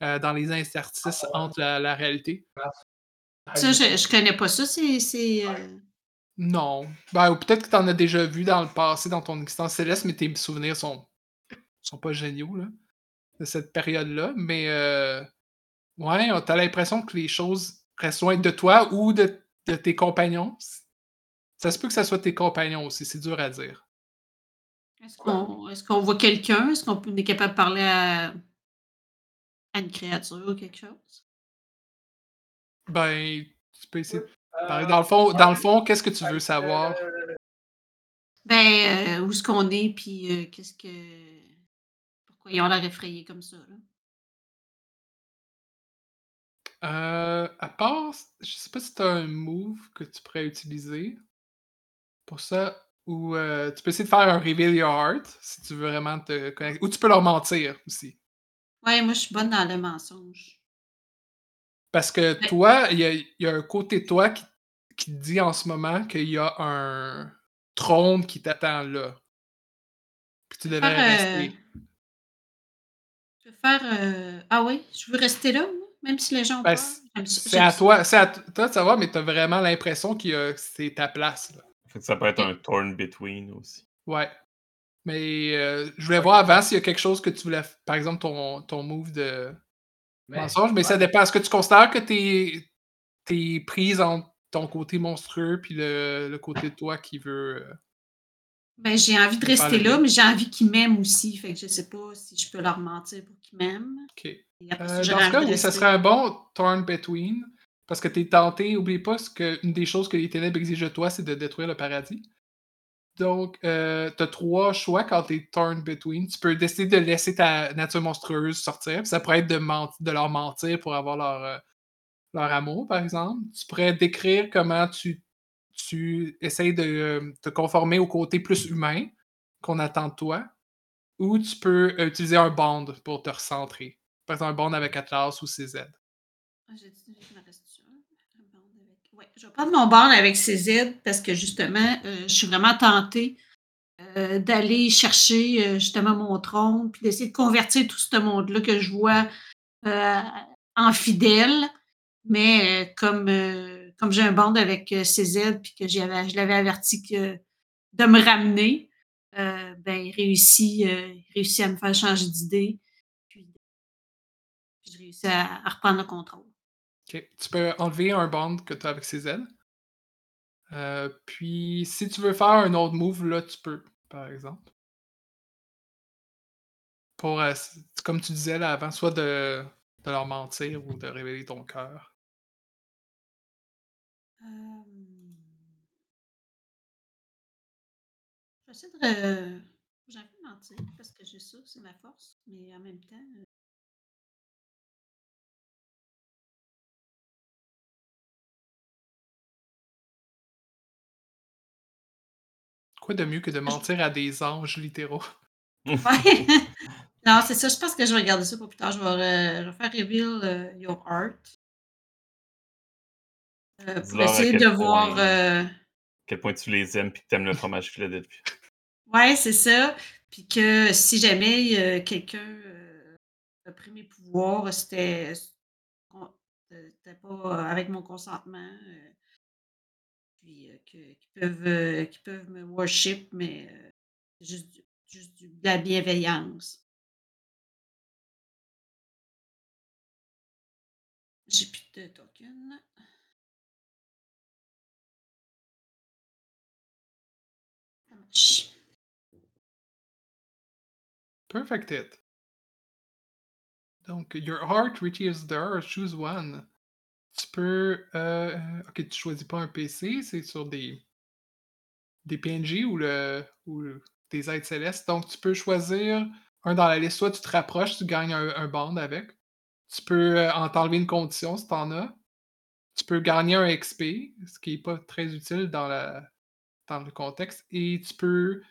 [SPEAKER 4] euh, dans les interstices
[SPEAKER 6] Ah ouais.
[SPEAKER 4] entre la, la réalité.
[SPEAKER 5] Ça, je, je connais pas ça. C'est. c'est, euh,
[SPEAKER 4] Non. Ben, ou peut-être que tu en as déjà vu dans le passé, dans ton existence céleste, mais tes souvenirs sont, sont pas géniaux, là, de cette période-là. Mais, euh, ouais, t'as l'impression que les choses restent loin de toi ou de, de tes compagnons. Ça se peut que ça soit tes compagnons aussi, c'est dur à dire.
[SPEAKER 5] Est-ce qu'on est voit quelqu'un? Est-ce qu'on est capable de parler à, à une créature ou quelque chose?
[SPEAKER 4] Ben, tu peux essayer de parler.
[SPEAKER 6] euh,
[SPEAKER 4] Dans le fond, dans le fond qu'est-ce que tu veux savoir?
[SPEAKER 6] Euh,
[SPEAKER 5] Ben, euh, où est-ce qu'on est, puis euh, qu'est-ce que. Pourquoi ils ont l'air effrayés comme ça, là?
[SPEAKER 4] Euh, à part, je sais pas si tu as un move que tu pourrais utiliser pour ça, ou euh, tu peux essayer de faire un Reveal Your Heart si tu veux vraiment te connecter. Ou tu peux leur mentir aussi.
[SPEAKER 5] Ouais, moi, je suis bonne dans le mensonge.
[SPEAKER 4] Parce que toi, il y a, il y a un côté de toi qui, qui te dit en ce moment qu'il y a un trône qui t'attend là. Puis tu devrais
[SPEAKER 5] Faire, euh,
[SPEAKER 4] rester.
[SPEAKER 5] Je vais faire. euh, Ah oui, je veux rester là, moi, même si les gens ont
[SPEAKER 4] Ben,
[SPEAKER 5] peur.
[SPEAKER 4] c'est-
[SPEAKER 5] J'aime ça-
[SPEAKER 4] C'est
[SPEAKER 5] j'aime
[SPEAKER 4] à
[SPEAKER 5] ça.
[SPEAKER 4] toi, c'est à t- toi de savoir, mais t'as vraiment l'impression que euh, c'est ta place. Là.
[SPEAKER 1] Fait que ça peut être un torn between aussi.
[SPEAKER 4] Ouais. Mais euh, je voulais voir avant s'il y a quelque chose que tu voulais. f- Par exemple, ton, ton move de
[SPEAKER 6] mais-
[SPEAKER 4] mensonge, mais ça dépend. Est-ce que tu considères que t'es es prise entre ton côté monstrueux puis le, le côté de toi qui veut. euh,
[SPEAKER 5] Ben, j'ai envie de rester là, mais j'ai envie qu'ils m'aiment aussi. Fait que je sais pas si je peux leur mentir pour qu'ils m'aiment.
[SPEAKER 4] Ok.
[SPEAKER 5] Et après
[SPEAKER 4] Euh, dans ce cas, oui, ça serait un bon turn between. Parce que t'es tenté, oublie pas que une des choses que les ténèbres exigent de toi, c'est de détruire le paradis. Donc, euh, tu as trois choix quand tu es turn between. Tu peux décider de laisser ta nature monstrueuse sortir. Ça pourrait être de, ment- de leur mentir pour avoir leur, euh, leur amour, par exemple. Tu pourrais décrire comment tu, tu essayes de euh, te conformer au côté plus humain qu'on attend de toi. Ou tu peux euh, utiliser un bond pour te recentrer. Par exemple, un bond avec Atlas ou CZ.
[SPEAKER 5] Ah, j'ai dit, il m'en reste un. Un bond avec- Ouais, je vais prendre mon bond avec CZ parce que justement, euh, je suis vraiment tentée euh, d'aller chercher euh, justement mon trône puis d'essayer de convertir tout ce monde-là que je vois euh, en fidèle. Mais euh, comme, euh, comme j'ai un bond avec euh, CZ puis que j'avais, je l'avais averti que de me ramener, euh, ben, il réussit, euh, réussit à me faire changer d'idée. Puis, je réussis à- reprendre le contrôle.
[SPEAKER 4] Ok. Tu peux enlever un bond que tu as avec CZ. Puis, si tu veux faire un autre move, là, tu peux, par exemple. Pour, comme tu disais là avant, soit de, de leur mentir ou de révéler ton cœur.
[SPEAKER 5] J'essaie de. J'ai envie de mentir parce que j'ai ça, c'est ma force, mais en même temps. euh,
[SPEAKER 4] Quoi de mieux que de mentir à des anges littéraux?
[SPEAKER 5] Ouais. non, c'est ça, je pense que je vais regarder ça pour plus tard. Je vais, euh, je vais faire reveal euh, your art. Euh, pour
[SPEAKER 1] à
[SPEAKER 5] essayer de voir. euh,
[SPEAKER 1] quel point tu les aimes puis que t'aimes le fromage Philadelphie.
[SPEAKER 5] Ouais, c'est ça. Puis que si jamais euh, quelqu'un euh, a pris mes pouvoirs, c'était pas avec mon consentement. puis qu'ils peuvent, qu'ils peuvent me worship, mais juste, juste de la bienveillance. J'ai plus de token.
[SPEAKER 4] Perfect hit. Donc, your heart reaches there, choose one. Tu peux. euh, ok, tu choisis pas un PC, c'est sur des. des PNJ ou, le, ou des êtres célestes. Donc, tu peux choisir un dans la liste. Soit tu te rapproches, tu gagnes un, un bond avec. Tu peux euh, en t'enlever une condition si t'en as. Tu peux gagner un XP, ce qui est pas très utile dans, la, dans le contexte. Et tu peux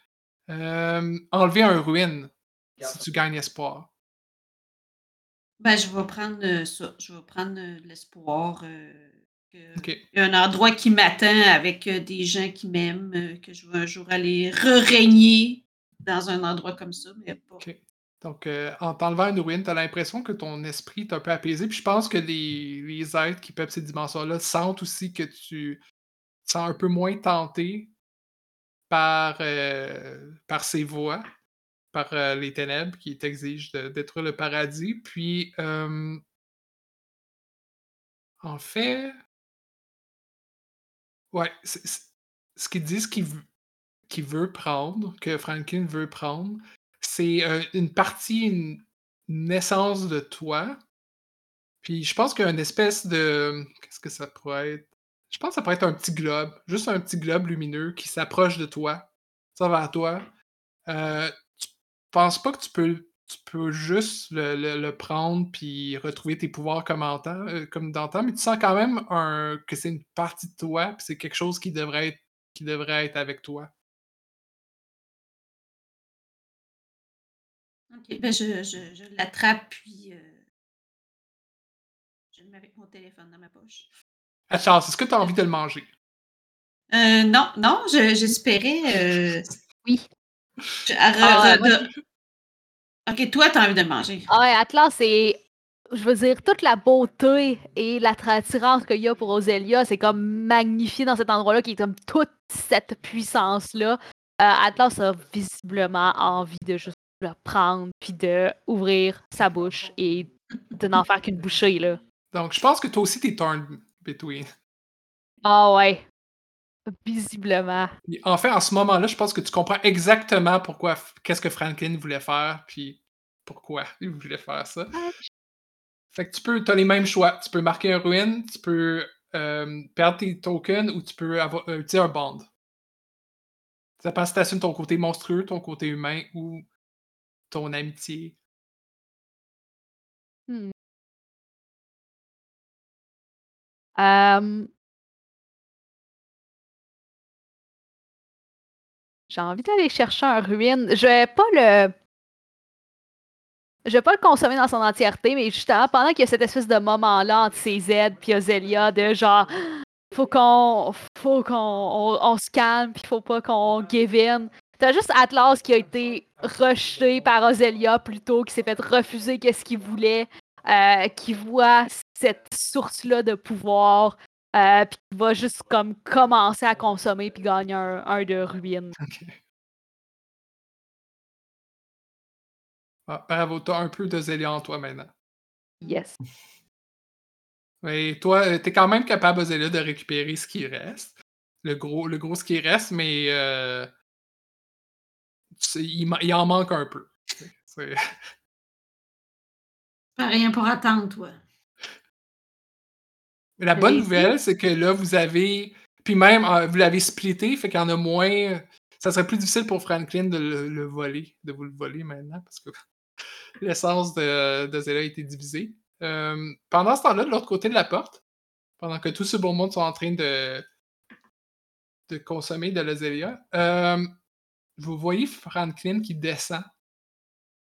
[SPEAKER 4] euh, enlever un ruine si tu gagnes espoir.
[SPEAKER 5] Ben, je vais prendre euh, ça. Je vais prendre euh, l'espoir. euh, que-
[SPEAKER 4] Ok.
[SPEAKER 5] Il y a un endroit qui m'attend avec des gens qui m'aiment, que je vais un jour aller re-régner dans un endroit comme ça, mais pas.
[SPEAKER 4] Donc, euh, en t'enlevant une ruine, tu as l'impression que ton esprit est un peu apaisé. Puis je pense que les, les êtres qui peuplent ces dimensions-là sentent aussi que tu te sens un peu moins tenté par, euh, par ces voies, par euh, les ténèbres qui t'exigent de détruire le paradis. Puis, euh, en fait, ouais, ce qu'ils disent qu'il veut prendre, que Franklin veut prendre, c'est une partie, une, essence de toi. Puis je pense qu'il y a une espèce de. Qu'est-ce que ça pourrait être? Je pense que ça pourrait être un petit globe, juste un petit globe lumineux qui s'approche de toi, ça va à toi. Euh, tu penses pas que tu peux, tu peux juste le, le- prendre puis retrouver tes pouvoirs comme, en euh, comme mais tu sens quand même un, que c'est une partie de toi, puis c'est quelque chose qui devrait être, qui devrait être avec toi.
[SPEAKER 5] Ok, ben je, je, je l'attrape, puis euh, je le mets avec mon téléphone dans ma poche.
[SPEAKER 4] Attends, est-ce que tu as envie de le manger?
[SPEAKER 5] Euh, non, non, je- j'espérais. euh,
[SPEAKER 3] Oui.
[SPEAKER 5] je- à
[SPEAKER 3] Ah, moi,
[SPEAKER 5] de- Ok, toi, tu as envie de le manger.
[SPEAKER 3] Ah ouais, Atlas, c'est. Je veux dire, toute la beauté et l'attirance qu'il y a pour Ozelia, c'est comme magnifié dans cet endroit-là, qui est comme toute cette puissance-là. Euh, Atlas a visiblement envie de juste le prendre, puis de ouvrir sa bouche et de n'en faire qu'une bouchée, là.
[SPEAKER 4] Donc, je pense que toi aussi, t'es turn between.
[SPEAKER 3] Ah ouais. Visiblement.
[SPEAKER 4] En fait, en ce moment-là, je pense que tu comprends exactement pourquoi, qu'est-ce que Franklin voulait faire, puis pourquoi il voulait faire ça. Fait que tu peux, as les mêmes choix. Tu peux marquer un ruine, tu peux euh, perdre tes tokens ou tu peux avoir, euh, utiliser un bond. Ça dépend si t'assumes ton côté monstrueux, ton côté humain ou ton amitié.
[SPEAKER 3] J'ai envie d'aller chercher un ruine. Je vais pas le. Je vais pas le consommer dans son entièreté, mais justement, pendant qu'il y a cette espèce de moment-là entre CZ et Ozelia, de genre, faut qu'on. Faut qu'on. On, se calme, puis faut pas qu'on give in. T'as juste Atlas qui a été rejeté par Ozelia plutôt, qui s'est fait refuser qu'est-ce qu'il voulait, euh, qui voit cette source-là de pouvoir, euh, puis qui va juste comme commencer à consommer puis gagner un, un de ruine.
[SPEAKER 4] Ah, bravo, t'as un peu de Zélia en toi maintenant.
[SPEAKER 3] Yes.
[SPEAKER 4] Mais toi, euh, t'es quand même capable, Zélia, de récupérer ce qui reste. Le gros, le gros ce qui reste, mais euh, il, il en manque un peu.
[SPEAKER 5] Pas rien pour attendre, toi.
[SPEAKER 4] Mais la bonne nouvelle, c'est que là, vous avez. Puis même, euh, vous l'avez splitté, fait qu'il y en a moins. Ça serait plus difficile pour Franklin de le, le voler, de vous le voler maintenant, parce que l'essence de, de Zélia a été divisée. Euh, pendant ce temps-là, de l'autre côté de la porte, pendant que tout ce beau monde sont en train de, de consommer de la Zélia, euh, vous voyez Franklin qui descend,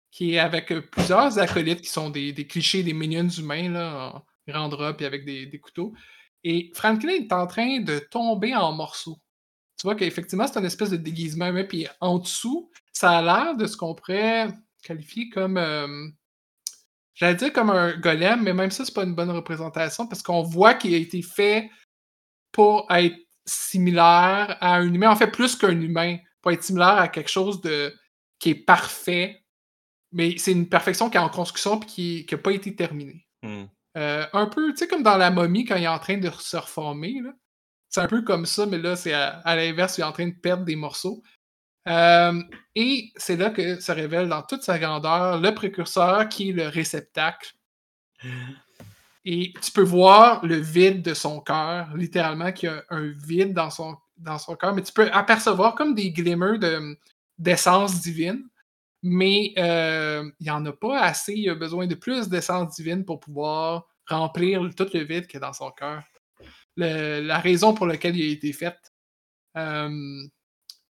[SPEAKER 4] qui est avec plusieurs acolytes qui sont des, des clichés, des minions humains, là, en grande robe et avec des, couteaux. Et Franklin est en train de tomber en morceaux. Tu vois qu'effectivement, c'est une espèce de déguisement humain. Puis en dessous, ça a l'air de ce qu'on pourrait qualifier comme. euh, J'allais dire comme un golem, mais même ça, c'est pas une bonne représentation parce qu'on voit qu'il a été fait pour être similaire à un humain. En fait, plus qu'un humain. Pour être similaire à quelque chose de qui est parfait. Mais c'est une perfection qui est en construction et qui n'a pas été terminée.
[SPEAKER 1] Hmm.
[SPEAKER 4] Euh, un peu, tu sais, comme dans la momie quand il est en train de se reformer. C'est un peu comme ça, mais là, c'est à, l'inverse, il est en train de perdre des morceaux. Euh, et c'est là que se révèle dans toute sa grandeur le précurseur qui est le réceptacle. Et tu peux voir le vide de son cœur, littéralement, qu'il y a un vide dans son, dans son cœur, mais tu peux apercevoir comme des glimmers de- d'essence divine. Mais euh, il n'y en a pas assez. Il a besoin de plus d'essence divine pour pouvoir remplir tout le vide qu'il y a dans son cœur. La raison pour laquelle il a été fait. Euh,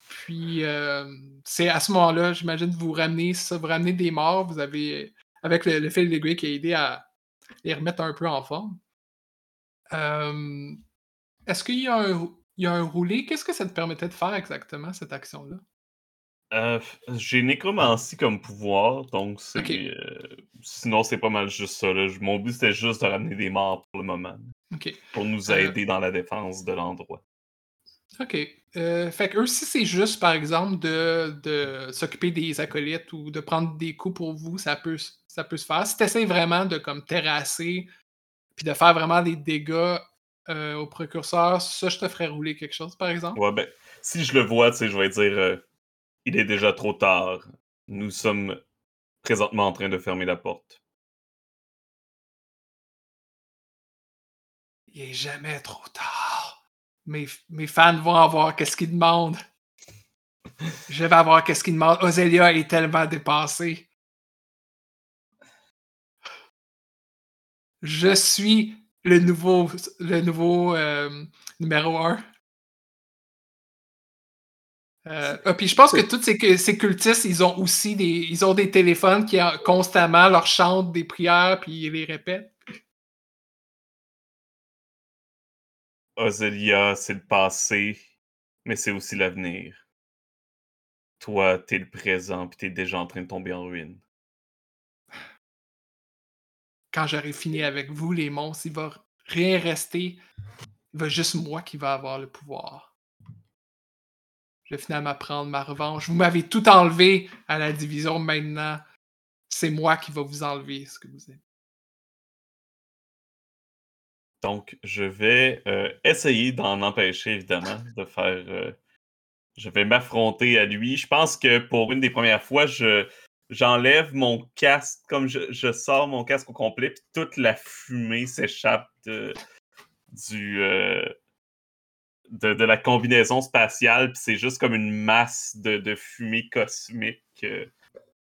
[SPEAKER 4] puis, euh, c'est à ce moment-là, j'imagine, vous ramenez ça, vous ramenez des morts. Vous avez, avec le, le fil de qui a aidé à les remettre un peu en forme. Est-ce qu'il y, y a un roulé? Qu'est-ce que ça te permettait de faire exactement, cette action-là?
[SPEAKER 1] Euh, J'ai nécromancie comme pouvoir, donc c'est. Euh, sinon, c'est pas mal juste ça. là. Mon but, c'était juste de ramener des morts pour le moment, pour nous
[SPEAKER 4] Euh,
[SPEAKER 1] aider dans la défense de l'endroit.
[SPEAKER 4] OK. Euh, fait que eux, si c'est juste, par exemple, de, de s'occuper des acolytes ou de prendre des coups pour vous, ça peut, ça peut se faire. Si tu essaies vraiment de comme terrasser puis de faire vraiment des dégâts au précurseur, ça, je te ferais rouler quelque chose, par exemple.
[SPEAKER 1] Ouais, ben, si je le vois, tu sais, je vais dire il est déjà trop tard. Nous sommes présentement en train de fermer la porte.
[SPEAKER 4] Il est jamais trop tard. Mes, fans vont avoir qu'est-ce qu'ils demandent. Je vais avoir qu'est-ce qu'ils demandent. Ozelia est tellement dépassée. Je suis le nouveau, le nouveau euh, numéro 1. Puis je pense que tous ces, ces cultistes, ils ont aussi des, ils ont des téléphones qui euh, constamment leur chantent des prières puis ils les répètent.
[SPEAKER 1] Ozelia, c'est le passé, mais c'est aussi l'avenir. Toi, t'es le présent, puis t'es déjà en train de tomber en ruine.
[SPEAKER 4] Quand j'aurai fini avec vous, les monstres, il va rien rester. Il va juste moi qui va avoir le pouvoir. Je vais finalement prendre ma revanche. Vous m'avez tout enlevé à la division maintenant. C'est moi qui va vous enlever ce que vous aimez.
[SPEAKER 1] Donc, je vais euh, essayer d'en empêcher, évidemment, de faire. euh, je vais m'affronter à lui. Je pense que pour une des premières fois, je j'enlève mon casque, comme je, je sors mon casque au complet, puis toute la fumée s'échappe du, euh, de, de la combinaison spatiale, puis c'est juste comme une masse de, de fumée cosmique euh,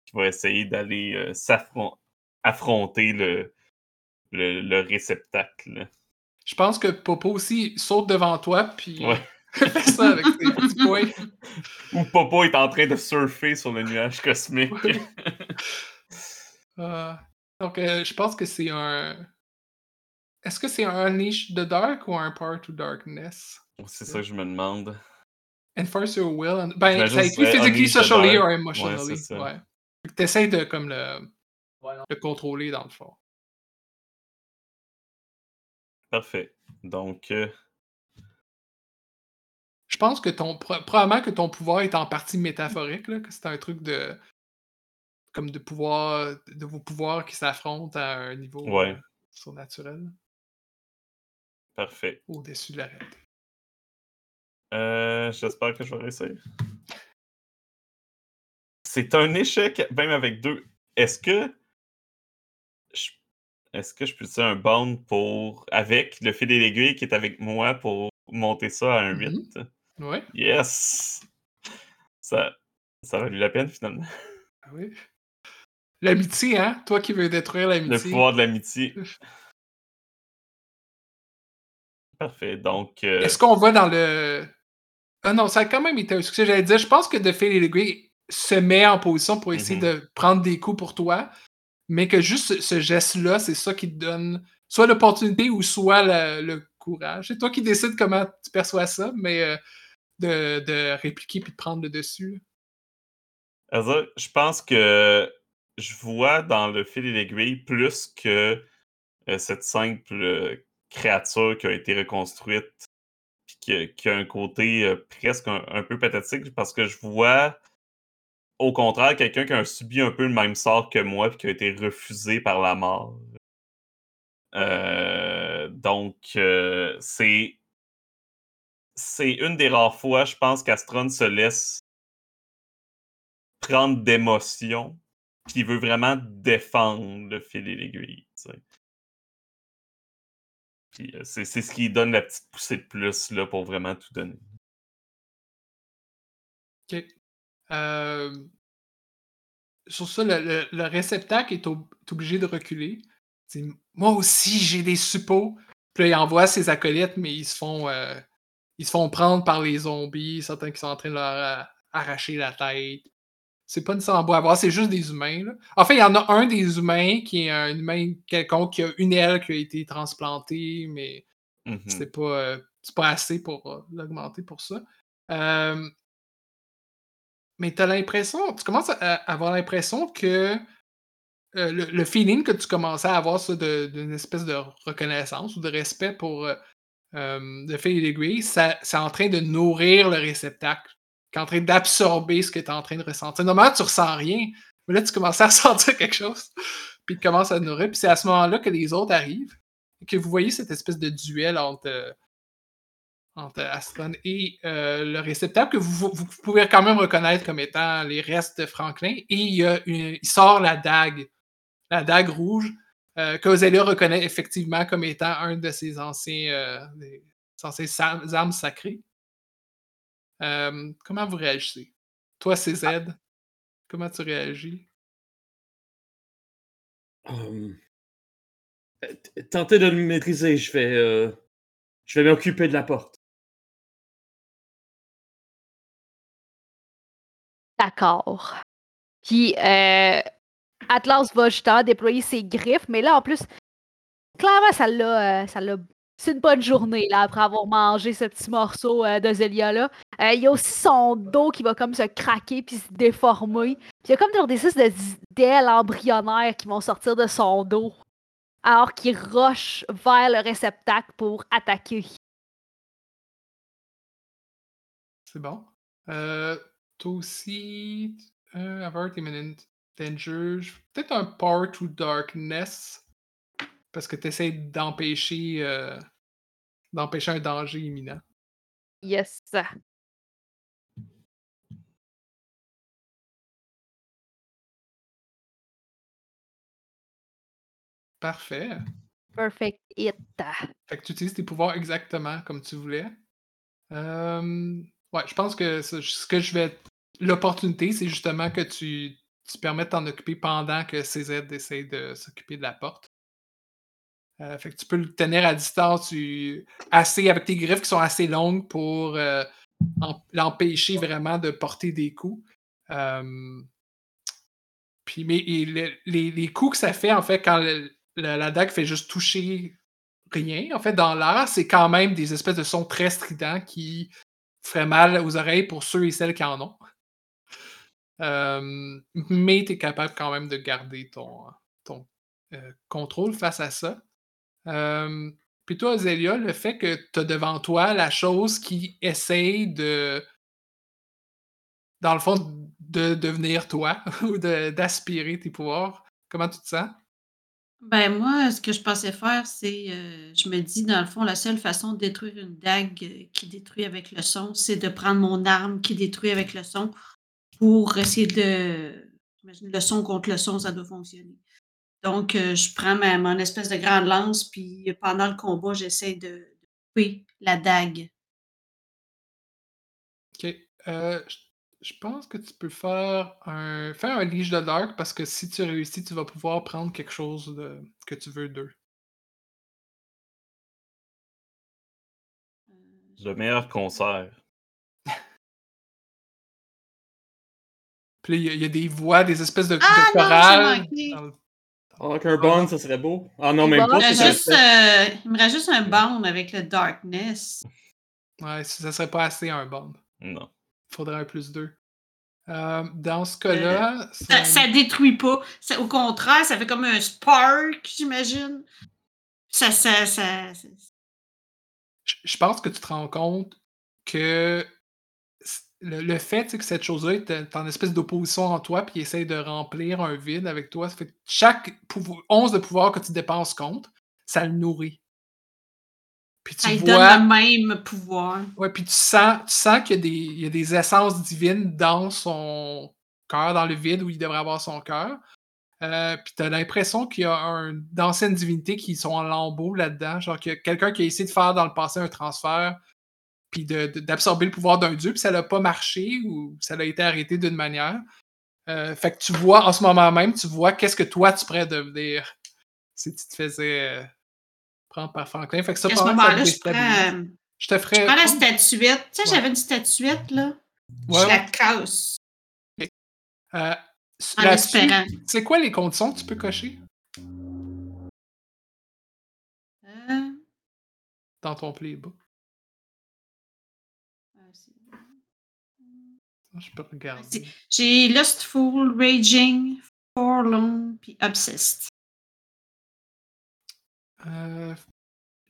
[SPEAKER 1] qui va essayer d'aller euh, s'affron- affronter le, le, le réceptacle.
[SPEAKER 4] Je pense que Popo aussi saute devant toi, puis
[SPEAKER 1] Ouais.
[SPEAKER 4] fait ça avec ses petits poings.
[SPEAKER 1] Ou Popo est en train de surfer sur le nuage cosmique.
[SPEAKER 4] Ouais. Euh, donc, euh, je pense que c'est un. Est-ce que c'est un Unleash the Dark ou un Power to Darkness?
[SPEAKER 1] C'est ça que je me demande.
[SPEAKER 4] Enforce your will. and- Ben,
[SPEAKER 1] J'imagine
[SPEAKER 4] ça
[SPEAKER 1] ce serait
[SPEAKER 4] physically, socially or
[SPEAKER 1] Ouais,
[SPEAKER 4] emotionally. Ouais. Tu essaies de comme le,
[SPEAKER 6] Ouais,
[SPEAKER 4] le contrôler dans le fond.
[SPEAKER 1] Parfait. Donc, euh,
[SPEAKER 4] Je pense que ton. pro- Probablement que ton pouvoir est en partie métaphorique, là, que c'est un truc de. Comme de pouvoir. De vos pouvoirs qui s'affrontent à un niveau
[SPEAKER 1] Ouais.
[SPEAKER 4] euh, surnaturel,
[SPEAKER 1] parfait.
[SPEAKER 4] au-dessus de la réalité.
[SPEAKER 1] Euh, J'espère que je vais réussir. C'est un échec, même avec deux. Est-ce que. je- Est-ce que je peux utiliser un bound pour. Avec le fil et l'aiguille qui est avec moi pour monter ça à un 8?
[SPEAKER 4] Mhm. Ouais.
[SPEAKER 1] Yes! Ça, ça a valu la peine finalement.
[SPEAKER 4] Ah oui. L'amitié, hein? Toi qui veux détruire
[SPEAKER 1] Le
[SPEAKER 4] l'amitié.
[SPEAKER 1] pouvoir de l'amitié. Parfait. Donc. euh,
[SPEAKER 4] Est-ce qu'on va dans le. Ah non, ça a quand même été un succès. J'allais dire, je pense que De Filigree se met en position pour essayer
[SPEAKER 1] Mhm.
[SPEAKER 4] de prendre des coups pour toi, mais que juste ce, geste-là, c'est ça qui te donne soit l'opportunité ou soit le, le courage. C'est toi qui décides comment tu perçois ça, mais euh, de, de répliquer puis de prendre le dessus.
[SPEAKER 1] Azza, je pense que je vois dans le fil et l'aiguille plus que euh, cette simple euh, créature qui a été reconstruite qui, a- qui a un côté euh, presque un, peu pathétique parce que je vois au contraire quelqu'un qui a subi un peu le même sort que moi puis qui a été refusé par la mort. Euh, donc euh, c'est c'est une des rares fois, je pense, qu'Astron se laisse prendre d'émotion, puis il veut vraiment défendre le fil et l'aiguille. C'est c'est ce qui donne la petite poussée de plus là, pour vraiment tout donner.
[SPEAKER 4] OK. Euh, Sur ça, le, le- le réceptacle est, ob- est obligé de reculer. Moi aussi, j'ai des suppôts. Puis là, il envoie ses acolytes, mais ils se font euh, ils se font prendre par les zombies, certains qui sont en train de leur euh, arracher la tête. C'est pas nécessairement beau à voir, c'est juste des humains. Là. En fait, il y en a un des humains qui est un humain quelconque qui a une aile qui a été transplantée, mais c'est pas, euh, c'est pas assez pour euh, l'augmenter pour ça. Euh, mais tu as l'impression, tu commences à, avoir l'impression que euh, le, le feeling que tu commençais à avoir ça, de- d'une espèce de reconnaissance ou de respect pour euh, euh, le fil et l'aiguille, c'est en train de nourrir le réceptacle, qui est en train d'absorber ce que tu es en train de ressentir. Normalement, tu ressens rien, mais là, tu commences à ressentir quelque chose, puis tu commences à nourrir, puis c'est à ce moment-là que les autres arrivent, et que vous voyez cette espèce de duel entre, euh, entre Astron et euh, le réceptacle que vous, vous pouvez quand même reconnaître comme étant les restes de Franklin, et il, a une- il sort la dague, la dague rouge, euh, que Ozelia reconnaît effectivement comme étant un de ses anciens, anciens armes sacrées. Euh, comment vous réagissez? Toi, CZ, comment tu réagis?
[SPEAKER 2] Hum. Euh, t- Tentez de le maîtriser, je vais, euh, je vais m'occuper de la porte.
[SPEAKER 3] D'accord. Puis euh, Atlas va justement déployer ses griffes, mais là en plus, clairement, ça l'a. euh, ça l'a- c'est une bonne journée là, après avoir mangé ce petit morceau euh, de Zelia là. Euh, il y a aussi son dos qui va comme se craquer puis se déformer. Il y a comme des espèces d'ailes embryonnaires qui vont sortir de son dos. Alors qu'il rush vers le réceptacle pour attaquer.
[SPEAKER 4] C'est bon. Euh, toi aussi, euh, Avert Imminent Danger. Peut-être un Power to Darkness. Parce que tu essaies d'empêcher euh, d'empêcher un danger imminent.
[SPEAKER 3] Yes.
[SPEAKER 4] Parfait.
[SPEAKER 3] Perfect hit.
[SPEAKER 4] Fait que tu utilises tes pouvoirs exactement comme tu voulais. Euh, ouais, je pense que ce, ce que je vais. L'opportunité, c'est justement que tu, tu permets de t'en occuper pendant que CZ essaie de s'occuper de la porte. Euh, tu peux le tenir à distance assez avec tes griffes qui sont assez longues pour euh, l'empêcher vraiment de porter des coups. Euh, puis, mais et le- les, les coups que ça fait, en fait, quand la, dague fait juste toucher rien, en fait, dans l'air, c'est quand même des espèces de sons très stridents qui feraient mal aux oreilles pour ceux et celles qui en ont. Mais tu es capable quand même de garder ton, ton contrôle face à ça. Euh, puis toi, Zélia, le fait que tu as devant toi la chose qui essaye de, dans le fond, de devenir toi ou d'aspirer tes pouvoirs, comment tu te sens?
[SPEAKER 5] Ben moi, ce que je pensais faire, c'est, euh, je me dis, dans le fond, la seule façon de détruire une dague euh, qui détruit avec le son, c'est de prendre mon arme qui détruit avec le son pour essayer de... J'imagine le son contre le son, ça doit fonctionner. Donc, euh, je prends ma, mon espèce de grande lance, puis pendant le combat, j'essaie de, de couper la dague.
[SPEAKER 4] Ok. Euh, je, pense que tu peux faire un, faire un Leash de Dark parce que si tu réussis, tu vas pouvoir prendre quelque chose de, que tu veux d'eux.
[SPEAKER 5] Euh,
[SPEAKER 1] Le meilleur concert.
[SPEAKER 4] Puis là, il y, a- il y a des voix, des espèces de,
[SPEAKER 5] Ah
[SPEAKER 4] chorales.
[SPEAKER 2] Ah, avec un bond, ça serait beau. Ah non, même pas.
[SPEAKER 5] il, me
[SPEAKER 2] c'est
[SPEAKER 5] reste
[SPEAKER 2] un-
[SPEAKER 5] juste, euh, il me reste juste un bond avec le darkness.
[SPEAKER 4] Ouais, ça serait pas assez un bond.
[SPEAKER 1] Non.
[SPEAKER 4] Il faudrait un plus deux. Euh, dans ce cas-là, c'est
[SPEAKER 5] Ça, détruit pas. Ça- au contraire, ça fait comme un spark, j'imagine. Ça, ça, ça, ça-
[SPEAKER 4] je je pense que tu te rends compte que le, le fait que cette chose-là est est en espèce d'opposition en toi, puis essaye de remplir un vide avec toi, ça fait que chaque once de pouvoir que tu dépenses contre, ça le nourrit. Puis tu
[SPEAKER 5] lui
[SPEAKER 4] vois,
[SPEAKER 5] donne le même pouvoir.
[SPEAKER 4] ouais, puis tu sens, tu sens qu'il y, a des- il y a des essences divines dans son cœur, dans le vide où il devrait avoir son cœur. Euh, puis tu as l'impression qu'il y a un- d'anciennes divinités qui sont en lambeaux là-dedans. Genre qu'il y a quelqu'un qui a essayé de faire dans le passé un transfert, puis d'absorber le pouvoir d'un dieu, puis ça n'a pas marché ou ça a été arrêté d'une manière. Euh, fait que tu vois, en ce moment même, tu vois qu'est-ce que toi tu pourrais devenir si tu te faisais euh, prendre par Franklin. Fait que ça,
[SPEAKER 5] À ce moment-là, je prends,
[SPEAKER 4] je te ferais.
[SPEAKER 5] je prends la statuette. Tu sais,
[SPEAKER 4] Ouais.
[SPEAKER 5] j'avais une statuette, là.
[SPEAKER 4] Ouais,
[SPEAKER 5] je la
[SPEAKER 4] ouais.
[SPEAKER 5] casse
[SPEAKER 4] Euh,
[SPEAKER 5] en espérant.
[SPEAKER 4] C'est quoi les conditions que tu peux cocher? Dans ton playbook?
[SPEAKER 5] euh, c'est-
[SPEAKER 4] Je peux regarder.
[SPEAKER 5] c'est- J'ai Lustful, Raging, Forlorn, puis Obsessed.
[SPEAKER 4] Euh,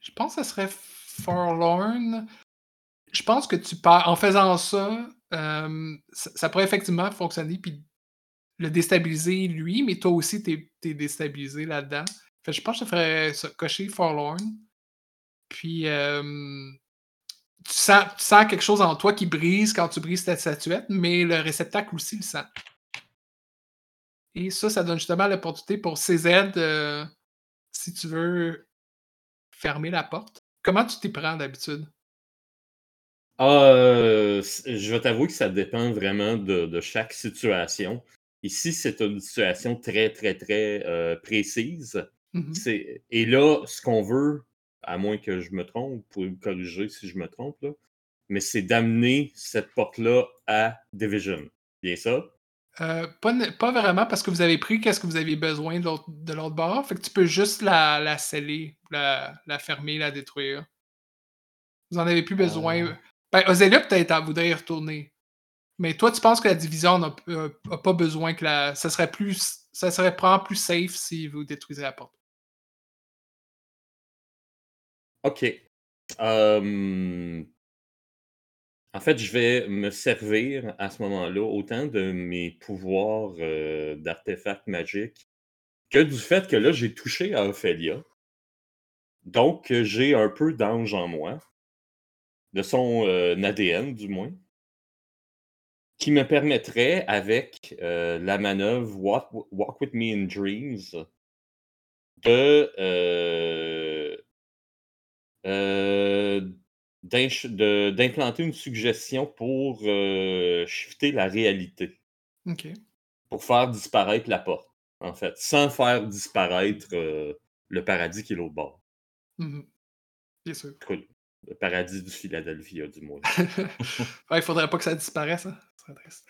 [SPEAKER 4] je pense que ça serait Forlorn. Je pense que tu pars. En faisant ça, euh, ça, ça pourrait effectivement fonctionner puis le déstabiliser lui, mais toi aussi, t'es es déstabilisé là-dedans. Fait je pense que je ferais ça, cocher Forlorn. Puis euh, tu, sens, tu sens quelque chose en toi qui brise quand tu brises ta statuette, mais le réceptacle aussi le sent. Et ça, ça donne justement l'opportunité pour CZ euh, si tu veux fermer la porte. Comment tu t'y prends d'habitude?
[SPEAKER 2] Ah, euh, je vais t'avouer que ça dépend vraiment de, de chaque situation. Ici, c'est une situation très, très, très euh, précise.
[SPEAKER 4] Mhm.
[SPEAKER 2] C'est- Et là, ce qu'on veut, à moins que je me trompe, vous pouvez me corriger si je me trompe, là, mais c'est d'amener cette porte-là à Division. Bien ça?
[SPEAKER 4] Euh, pas, pas vraiment parce que vous avez pris qu'est-ce que vous aviez besoin de l'autre bord. Fait que tu peux juste la, la sceller, la, la fermer, la détruire. Vous en avez plus besoin.
[SPEAKER 2] Ah.
[SPEAKER 4] Ben, peut-être, voudrait y retourner. Mais toi, tu penses que la division n'a euh, pas besoin que la. Ça serait plus. Ça serait probablement plus safe si vous détruisez la porte.
[SPEAKER 2] OK. En fait, je vais me servir à ce moment-là autant de mes pouvoirs d'artefacts magiques que du fait que là, j'ai touché à Ophélia. Donc, j'ai un peu d'ange en moi, de son ADN du moins, qui me permettrait, avec la manœuvre Walk, Walk with Me in Dreams, de, d'implanter une suggestion pour euh, shifter la réalité,
[SPEAKER 4] Ok.
[SPEAKER 2] pour faire disparaître la porte, en fait, sans faire disparaître euh, le paradis qui est l'autre bord.
[SPEAKER 4] Bien sûr.
[SPEAKER 2] En tout cas, Le paradis du Philadelphia, du moins.
[SPEAKER 4] ouais, il faudrait pas que ça disparaisse, hein. Ça serait triste.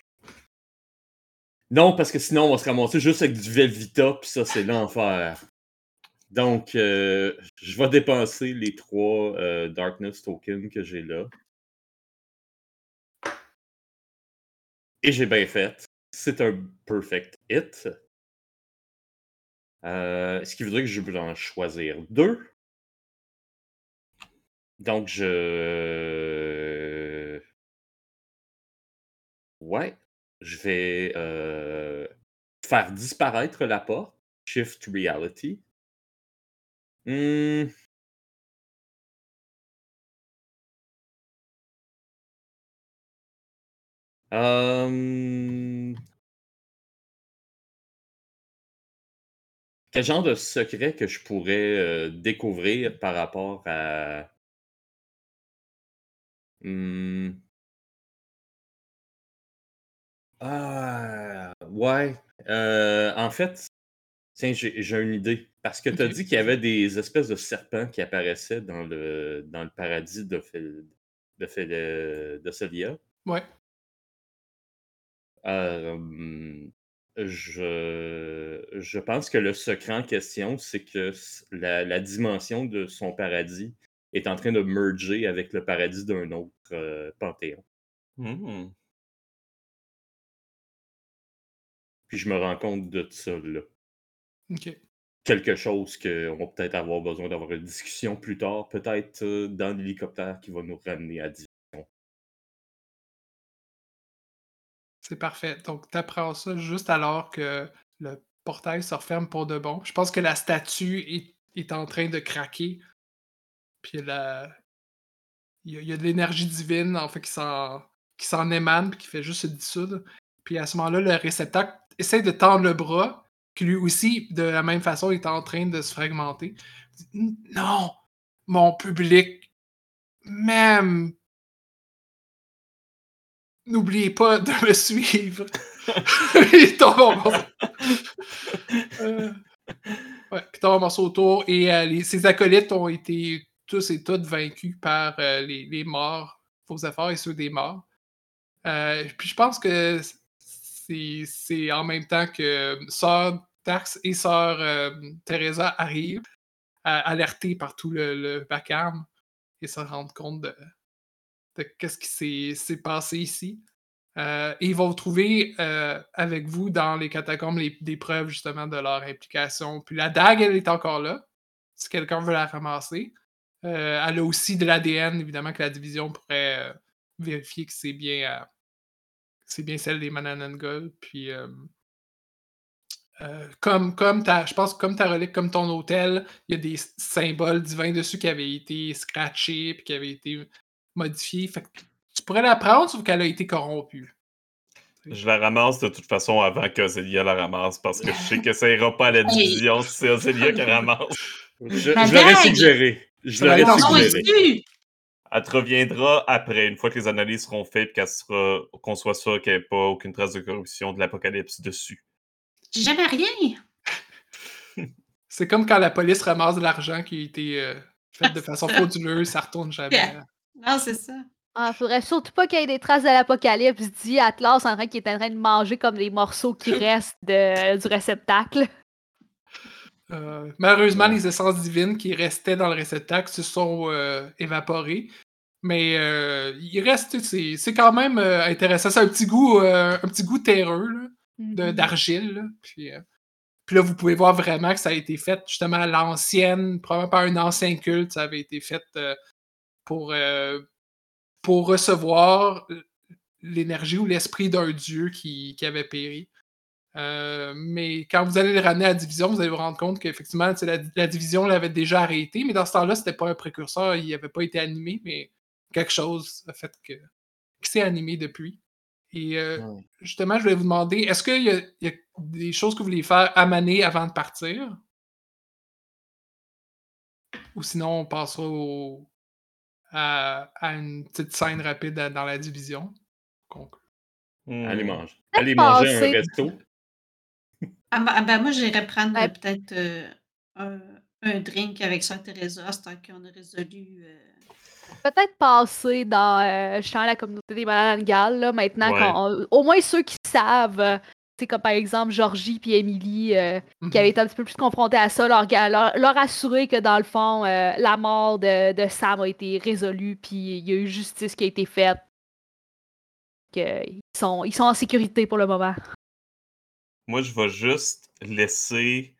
[SPEAKER 2] Non, parce que sinon, on va se ramasser juste avec du Velvita, puis ça, c'est l'enfer. Donc, euh, je vais dépenser les trois euh, Darkness tokens que j'ai là. Et j'ai bien fait. C'est un perfect hit. Euh, ce qui voudrait que je vais en choisir deux. Donc, je. Ouais. Je vais faire disparaître la porte. Shift Reality. Hum. Quel genre de secret que je pourrais découvrir par rapport à. Hmm. Ah, ouais. En fait, tiens, j'ai une idée. Parce que tu as dit qu'il y avait des espèces de serpents qui apparaissaient dans le, dans le paradis de, Fel- de, Fel- de Celia.
[SPEAKER 4] Ouais.
[SPEAKER 2] Euh, je, je pense que le secret en question, c'est que la, la dimension de son paradis est en train de merger avec le paradis d'un autre euh, panthéon.
[SPEAKER 1] Hmm.
[SPEAKER 2] Puis je me rends compte de ça là. Quelque chose qu'on va peut-être avoir besoin d'avoir une discussion plus tard, peut-être euh, dans l'hélicoptère qui va nous ramener à 10.
[SPEAKER 4] C'est parfait. Donc, tu apprends ça juste alors que le portail se referme pour de bon. Je pense que la statue est, est en train de craquer. Puis la... il, y a, il y a de l'énergie divine, en fait, qui s'en, qui s'en émane, puis qui fait juste se dissoudre. Puis à ce moment-là, le réceptacle essaie de tendre le bras, qui lui aussi, de la même façon, est en train de se fragmenter. Non, mon public, même N'oubliez pas de me suivre. il tombe en morceaux. Euh, ouais, puis il tombe en morceaux autour et euh, les- ses acolytes ont été tous et toutes vaincus par euh, les, les morts, faux efforts et ceux des morts. Puis je pense que c'est en même temps que Sœur Dax et Sœur euh, Teresa arrivent, euh, alertés par tout le, le vacarme et se rendent compte de, qu'est-ce qui s'est- passé ici. Euh, et ils vont trouver euh, avec vous dans les catacombes des preuves justement de leur implication. Puis la dague, elle est encore là, si quelqu'un veut la ramasser. Euh, elle a aussi de l'ADN, évidemment, que la division pourrait euh, vérifier que c'est bien, euh, c'est bien celle des Mananangol. Puis euh, euh, comme, comme ta, je pense que comme ta relique, comme ton hôtel, il y a des symboles divins dessus qui avaient été scratchés puis qui avaient été modifiés. Fait que tu pourrais la prendre, sauf qu'elle a été corrompue.
[SPEAKER 1] Je la ramasse de toute façon avant qu'Ozelia la ramasse parce que je sais que ça ira pas à la division si c'est Ozelia qui la ramasse.
[SPEAKER 2] Je, je l'aurais suggéré. Je l'aurais suggéré.
[SPEAKER 1] Elle te reviendra après, une fois que les analyses seront faites et qu'elle sera qu'on soit sûr qu'il n'y ait pas aucune trace de corruption de l'apocalypse dessus.
[SPEAKER 5] J'ai jamais rien.
[SPEAKER 4] C'est comme quand la police ramasse de l'argent qui a été euh, fait de façon frauduleuse, ça retourne jamais.
[SPEAKER 5] Yeah. Non, c'est ça.
[SPEAKER 3] Ah, faudrait surtout pas qu'il y ait des traces de l'apocalypse, dit Atlas en train qui est en train de manger comme les morceaux qui restent de- du réceptacle.
[SPEAKER 4] Euh, malheureusement,
[SPEAKER 2] Ouais.
[SPEAKER 4] les essences divines qui restaient dans le réceptacle se sont euh, évaporées. Mais euh, il reste, c'est quand même euh, intéressant. C'est un petit goût, euh, un petit goût terreux
[SPEAKER 3] Mhm.
[SPEAKER 4] d'argile. Puis, puis là, vous pouvez voir vraiment que ça a été fait justement à l'ancienne, probablement par un ancien culte. Ça avait été fait pour, pour recevoir l'énergie ou l'esprit d'un dieu qui, qui avait péri. Mais quand vous allez le ramener à la division, vous allez vous rendre compte qu'effectivement, la, la division l'avait déjà arrêté, mais dans ce temps-là, c'était pas un précurseur, il n'avait pas été animé, mais quelque chose a fait que qui s'est animé depuis. Et euh,
[SPEAKER 2] Ouais.
[SPEAKER 4] justement, je voulais vous demander, est-ce qu'il y, a- il y a des choses que vous voulez faire à Mané avant de partir? Ou sinon, on passera au, à, à une petite scène rapide à- dans la division? Conclu.
[SPEAKER 1] Hmm.
[SPEAKER 2] Allez manger. Allez manger un resto.
[SPEAKER 5] Ah, ben, ah, ben, moi, j'irais prendre
[SPEAKER 3] Ouais.
[SPEAKER 5] peut-être euh, un, un drink avec Sœur Teresa, tant qu'on a résolu. euh,
[SPEAKER 3] Peut-être passer dans euh, justement la communauté des bananes galles, là, maintenant,
[SPEAKER 1] Ouais.
[SPEAKER 3] au moins ceux qui savent, euh, sais, comme par exemple Georgie puis Emily, euh, qui
[SPEAKER 4] Mhm.
[SPEAKER 3] avaient été un petit peu plus confrontés à ça, leur, leur, leur assurer que dans le fond, euh, la mort de, de Sam a été résolue, puis il y a eu justice qui a été faite. qu'ils sont, ils sont en sécurité pour le moment.
[SPEAKER 1] Moi, je vais juste laisser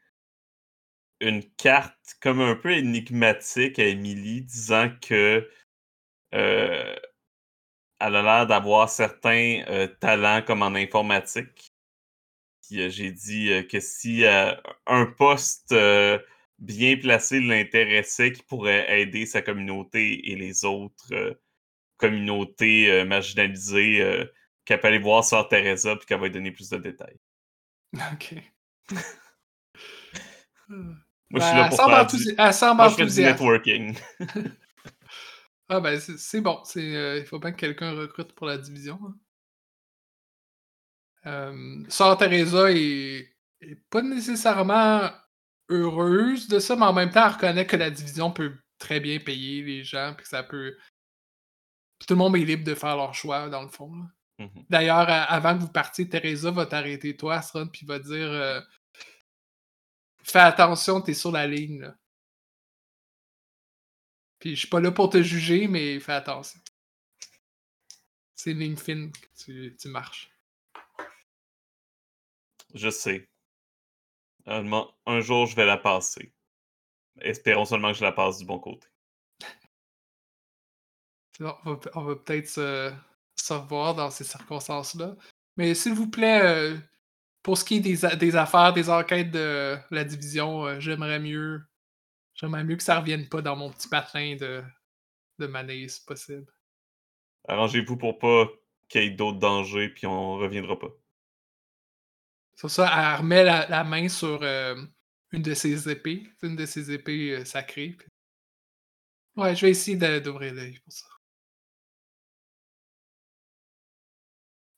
[SPEAKER 1] une carte comme un peu énigmatique à Emily, disant que euh, elle a l'air d'avoir certains euh, talents comme en informatique. Puis, euh, J'ai dit euh, que si un poste bien placé l'intéressait, qui pourrait aider sa communauté et les autres communautés marginalisées, qu'elle peut aller voir Sœur Teresa puis qu'elle va lui donner plus de détails.
[SPEAKER 4] Ok.
[SPEAKER 1] Moi, je suis là pour faire du...
[SPEAKER 4] elle semble
[SPEAKER 1] Moi, je fais du networking.
[SPEAKER 4] Ah ben c'est bon, euh, il faut bien que quelqu'un recrute pour la division. hein. Euh, Sœur Teresa est, est pas nécessairement heureuse de ça, mais en même temps, elle reconnaît que la division peut très bien payer les gens, puis que ça peut. puis tout le monde est libre de faire leur choix, dans le fond.
[SPEAKER 1] Mhm.
[SPEAKER 4] D'ailleurs, avant que vous partiez, Teresa va t'arrêter, toi, Astron, puis va dire euh, Fais attention, t'es sur la ligne. Là. Puis je suis pas là pour te juger, mais fais attention. C'est une ligne fine que tu, tu marches.
[SPEAKER 1] Je sais. Un, un jour, je vais la passer. Espérons seulement que je la passe du bon côté.
[SPEAKER 4] On va, peut-être se, se revoir dans ces circonstances-là. Mais s'il vous plaît, euh, pour ce qui est des, des affaires, des enquêtes de la division, euh, j'aimerais mieux. J'aimerais mieux que ça revienne pas dans mon petit patin de, de manée, si possible.
[SPEAKER 1] Arrangez-vous pour pas qu'il y ait d'autres dangers, puis on reviendra pas.
[SPEAKER 4] Sur ça, elle remet la, la main sur euh, une de ses épées. Une de ses épées euh, sacrées. puis- Ouais, je vais essayer d'ouvrir l'œil pour ça.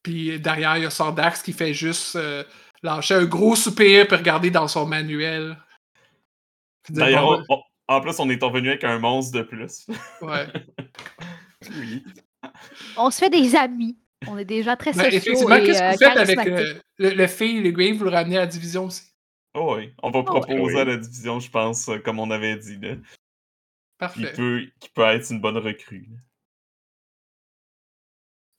[SPEAKER 4] Puis derrière, il y a Sordax qui fait juste euh, lâcher un gros soupir puis regarder dans son manuel.
[SPEAKER 1] D'ailleurs,
[SPEAKER 4] bon,
[SPEAKER 1] on- on- en plus, on est revenu avec un monstre de plus.
[SPEAKER 4] ouais.
[SPEAKER 1] oui.
[SPEAKER 3] On se fait des amis. On est déjà très
[SPEAKER 4] Ben,
[SPEAKER 3] sociaux
[SPEAKER 4] effectivement, qu'est-ce que
[SPEAKER 3] euh,
[SPEAKER 4] vous faites avec euh, le, le fille, le Grave, vous le ramenez à la division aussi?
[SPEAKER 1] Oh oui. On va proposer
[SPEAKER 2] oui.
[SPEAKER 1] à la division, je pense, comme on avait dit. Là.
[SPEAKER 4] Parfait.
[SPEAKER 1] Il peut, qui peut être une bonne recrue.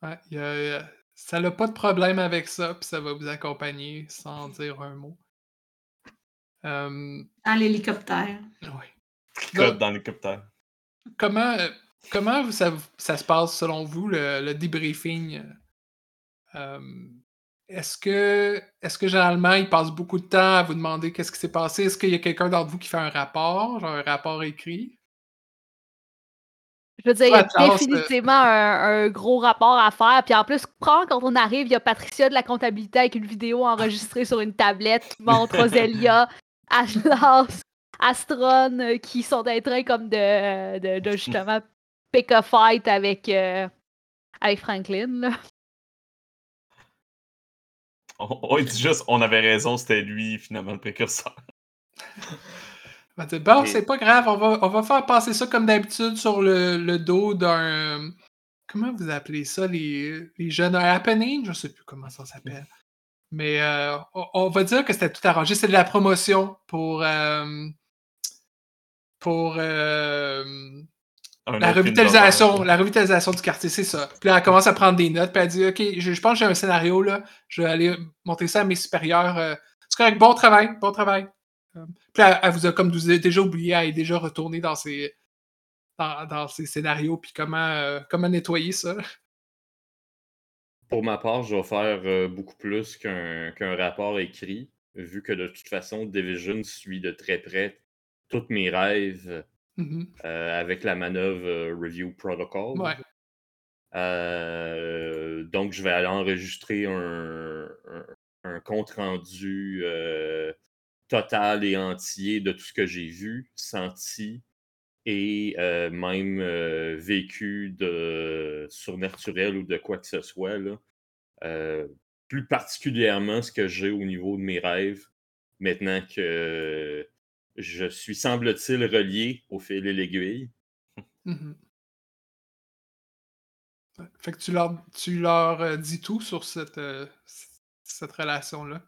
[SPEAKER 4] Ouais, il y a- ça n'a pas de problème avec ça, puis ça va vous accompagner sans dire un mot. Euh,
[SPEAKER 5] dans l'hélicoptère.
[SPEAKER 4] ouais.
[SPEAKER 1] Code
[SPEAKER 4] Donc,
[SPEAKER 1] dans l'hélicoptère.
[SPEAKER 4] comment euh, comment ça, ça se passe selon vous, le, le debriefing? Euh, est-ce que est-ce que généralement il passe beaucoup de temps à vous demander qu'est-ce qui s'est passé? Est-ce qu'il y a quelqu'un d'entre vous qui fait un rapport, genre un rapport écrit?
[SPEAKER 3] Je veux dire, il y a
[SPEAKER 4] euh,
[SPEAKER 3] définitivement un, un gros rapport à faire. Puis en plus, prends quand on arrive, il y a Patricia de la comptabilité avec une vidéo enregistrée sur une tablette qui montre Roselia, Atlas, Astron euh, qui sont en train comme de, de, de justement pick a fight avec, euh, avec Franklin. là.
[SPEAKER 1] On, on dit juste, on avait raison, c'était lui, finalement, le précurseur.
[SPEAKER 4] On va dire, bon,
[SPEAKER 2] Et-
[SPEAKER 4] c'est pas grave, on va, on va faire passer ça comme d'habitude sur le, le dos d'un. Comment vous appelez ça, les, les jeunes? Un happening? Je sais plus comment ça s'appelle. Mais euh, on, on va dire que c'était tout arrangé. C'est de la promotion pour. euh, pour euh, la revitalisation, la revitalisation du quartier, c'est ça. Puis là, elle commence à prendre des notes, puis elle dit Ok, je, je pense que j'ai un scénario, là. Je vais aller montrer ça à mes supérieurs. c'est correct, bon travail, bon travail. Puis elle, elle vous a comme vous avez déjà oublié, elle est déjà retournée dans ses, dans, dans ses scénarios, puis comment, euh, comment nettoyer ça.
[SPEAKER 2] Pour ma part, je vais faire euh, beaucoup plus qu'un rapport écrit, vu que de toute façon, Division suit de très près tous mes rêves
[SPEAKER 4] Mhm.
[SPEAKER 2] euh, avec la manœuvre Review Protocol.
[SPEAKER 4] Ouais.
[SPEAKER 2] Euh, donc, je vais aller enregistrer un, un- un compte-rendu euh, total et entier de tout ce que j'ai vu, senti et euh, même euh, vécu de surnaturel ou de quoi que ce soit. Là. Euh, plus particulièrement ce que j'ai au niveau de mes rêves, maintenant que je suis, semble-t-il, relié au fil et l'aiguille.
[SPEAKER 4] Mhm. Ouais. Fait que tu leur, tu leur dis tout sur cette, cette relation-là?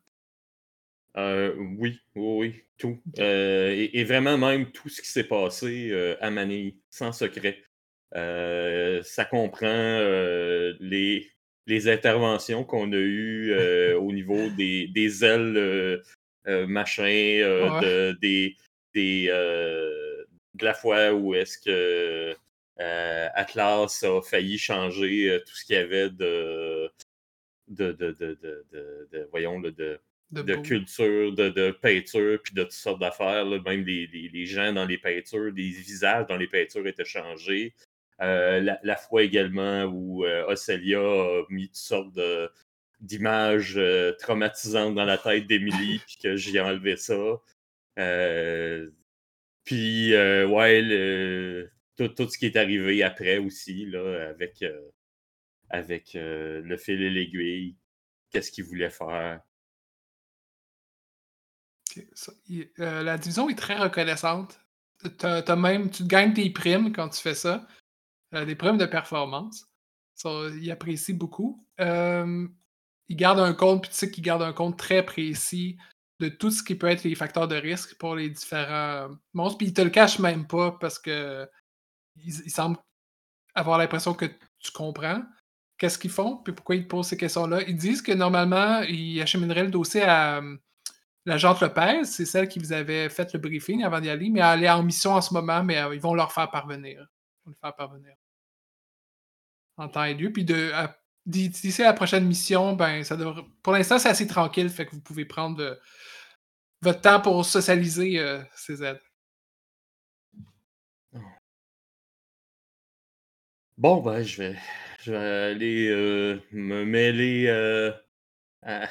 [SPEAKER 2] Euh, oui, oui, oui, tout. Euh, et, et vraiment même tout ce qui s'est passé euh, à Manille, sans secret. Ça comprend les, les interventions qu'on a eues au niveau des, des ailes machin,
[SPEAKER 4] Ouais.
[SPEAKER 2] de, des, des, de la fois où est-ce que Atlas a failli changer tout ce qu'il y avait de, de, de, de, de, de- de- voyons, de,
[SPEAKER 4] De,
[SPEAKER 2] culture, de, de peinture, puis de toutes sortes d'affaires. Même les, les- les gens dans les peintures, les visages dans les peintures étaient changés. Euh, la, la fois également où euh, Ocelia a mis toutes sortes de- d'images euh, traumatisantes dans la tête d'Emily, puis que j'ai enlevé ça. Euh, puis, ouais, le- tout, tout ce qui est arrivé après aussi, là, avec, avec le fil et l'aiguille, qu'est-ce qu'il voulait faire.
[SPEAKER 4] Euh, la division est très reconnaissante. T'as, même, tu gagnes tes primes quand tu fais ça. euh, des primes de performance. Ils apprécient beaucoup. Euh, ils gardent un compte, puis tu sais qu'ils gardent un compte très précis de tout ce qui peut être les facteurs de risque pour les différents monstres. Puis ils te le cachent même pas parce que ils, semblent avoir l'impression que tu comprends qu'est-ce qu'ils font, puis pourquoi ils te posent ces questions-là. Ils disent que normalement, ils achemineraient le dossier à l'agente Lopez, c'est celle qui vous avait fait le briefing avant d'y aller, mais elle est en mission en ce moment, mais euh, ils vont leur faire parvenir. Ils vont faire parvenir. En temps et lieu. Puis d'ici la prochaine mission, ben. Pour l'instant, c'est assez tranquille, fait que vous pouvez prendre euh, votre temps pour socialiser euh, ces aides.
[SPEAKER 2] Bon, ben, je vais, aller me mêler à,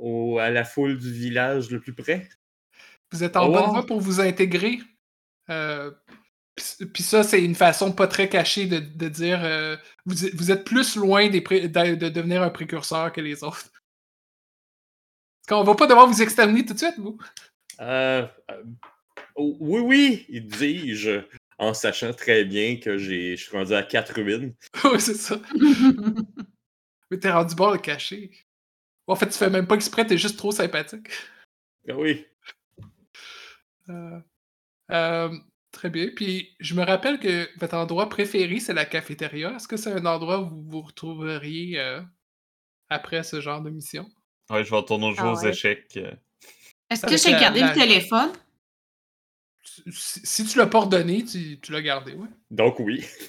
[SPEAKER 2] au- à la foule du village le plus près.
[SPEAKER 4] Vous êtes en
[SPEAKER 2] Oh,
[SPEAKER 4] bonne voie pour vous intégrer. Euh, Puis ça, c'est une façon pas très cachée de, de dire euh, vous, êtes- vous êtes plus loin des pré- de, de devenir un précurseur que les autres. Parce qu'on va pas devoir vous exterminer tout de suite, vous?
[SPEAKER 2] Euh, oui, oui, il dis-je, en sachant très bien que j'ai, je suis rendu à quatre ruines.
[SPEAKER 4] oui, c'est ça. Mais t'es rendu bon le cacher. En fait, tu fais même pas exprès, t'es juste trop sympathique.
[SPEAKER 2] Ah oui.
[SPEAKER 4] Euh, euh, très bien. Puis je me rappelle que votre endroit préféré, c'est la cafétéria. Est-ce que c'est un endroit où vous vous retrouveriez euh, après ce genre de mission?
[SPEAKER 1] Ouais, je vais retourner au jeu
[SPEAKER 3] Ah
[SPEAKER 1] aux
[SPEAKER 3] ouais.
[SPEAKER 1] échecs.
[SPEAKER 5] Est-ce que j'ai gardé
[SPEAKER 4] la-
[SPEAKER 5] le téléphone?
[SPEAKER 4] Si, si tu l'as pas redonné, tu, tu l'as gardé, ouais.
[SPEAKER 2] Donc oui.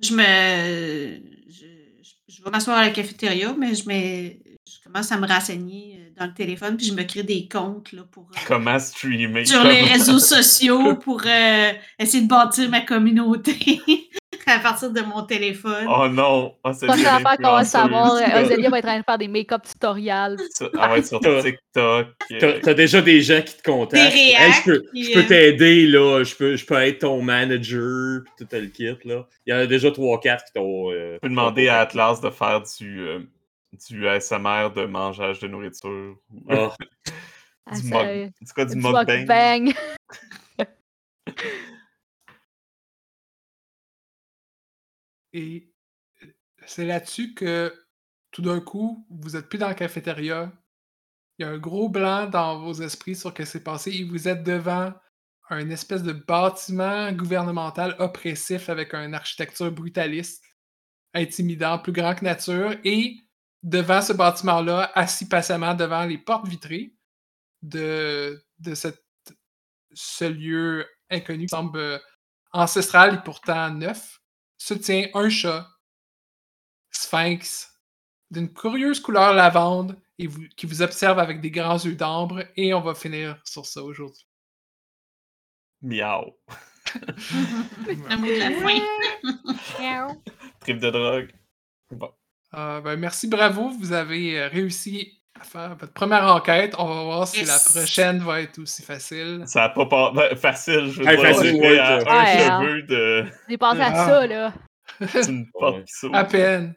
[SPEAKER 5] Je me. Je, je- vais m'asseoir à la cafétéria, mais je, mets, je commence à me renseigner euh, dans le téléphone, puis je me crée des comptes là, pour, euh,
[SPEAKER 1] Comment streamer?
[SPEAKER 5] sur les réseaux sociaux pour euh, essayer de bâtir ma communauté à partir de mon téléphone.
[SPEAKER 1] Oh non! Oh, c'est
[SPEAKER 3] Prochaine
[SPEAKER 1] bien
[SPEAKER 3] affaire qu'on va savoir, Ozélia va être en train de faire des make-up tutoriels.
[SPEAKER 1] Ça- Elle va être sur
[SPEAKER 2] T'as-
[SPEAKER 1] TikTok.
[SPEAKER 2] T'as, déjà des gens qui te contactent.
[SPEAKER 5] Des
[SPEAKER 2] Hey, je peux,
[SPEAKER 5] puis,
[SPEAKER 2] je peux
[SPEAKER 5] euh,
[SPEAKER 2] t'aider, là. Je peux, je peux être ton manager, puis tout le kit, là. Il y en a déjà 3-4 qui t'ont. euh,
[SPEAKER 1] Tu peux demander à Atlas de faire du, euh, du ASMR de mangeage de nourriture. ou-
[SPEAKER 2] Ah,
[SPEAKER 3] Ah,
[SPEAKER 1] du
[SPEAKER 3] ça-
[SPEAKER 1] mug- C'est quoi du
[SPEAKER 3] du
[SPEAKER 1] mukbang?
[SPEAKER 4] Et euh, c'est là-dessus que tout d'un coup, vous êtes plus dans la cafétéria. Il y a un gros blanc dans vos esprits sur ce qui s'est passé et vous êtes devant un espèce de bâtiment gouvernemental oppressif avec une architecture brutaliste, intimidant, plus grand que nature. Et devant ce bâtiment-là, assis patiemment devant les portes vitrées de, de cette, ce lieu inconnu qui semble euh, ancestral et pourtant neuf, se tient un chat, sphinx, d'une curieuse couleur lavande, et vous- qui vous observe avec des grands yeux d'ambre, et on va finir sur ça aujourd'hui.
[SPEAKER 1] Miaou. Trip de drogue. Bon.
[SPEAKER 4] Euh, ben, merci, bravo, vous avez euh, réussi à faire votre première enquête. On va voir si
[SPEAKER 5] Yes.
[SPEAKER 4] la prochaine va être aussi facile.
[SPEAKER 1] Ça a pas pas ben, facile, je veux
[SPEAKER 2] Hey,
[SPEAKER 1] dire,
[SPEAKER 2] facile, ouais,
[SPEAKER 1] à
[SPEAKER 2] ça.
[SPEAKER 1] un
[SPEAKER 3] Ouais, hein.
[SPEAKER 1] cheveu de
[SPEAKER 3] J'ai pensé à
[SPEAKER 4] Ah.
[SPEAKER 3] ça, là.
[SPEAKER 1] d'une porte
[SPEAKER 2] Ouais.
[SPEAKER 1] qui s'ouvre.
[SPEAKER 4] À peine.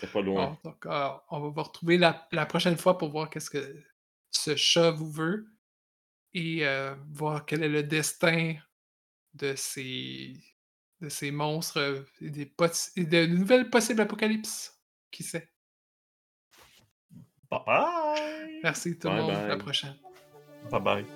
[SPEAKER 2] C'est pas loin.
[SPEAKER 4] Bon, donc, euh, on va vous retrouver la, la prochaine fois pour voir qu'est-ce que ce chat vous veut et euh, voir quel est le destin de ces, de ces monstres et des et de nouvelles possibles apocalypses. Qui sait?
[SPEAKER 1] Bye bye!
[SPEAKER 4] Merci tout le
[SPEAKER 2] Bye
[SPEAKER 4] monde. À la prochaine.
[SPEAKER 1] Bye bye.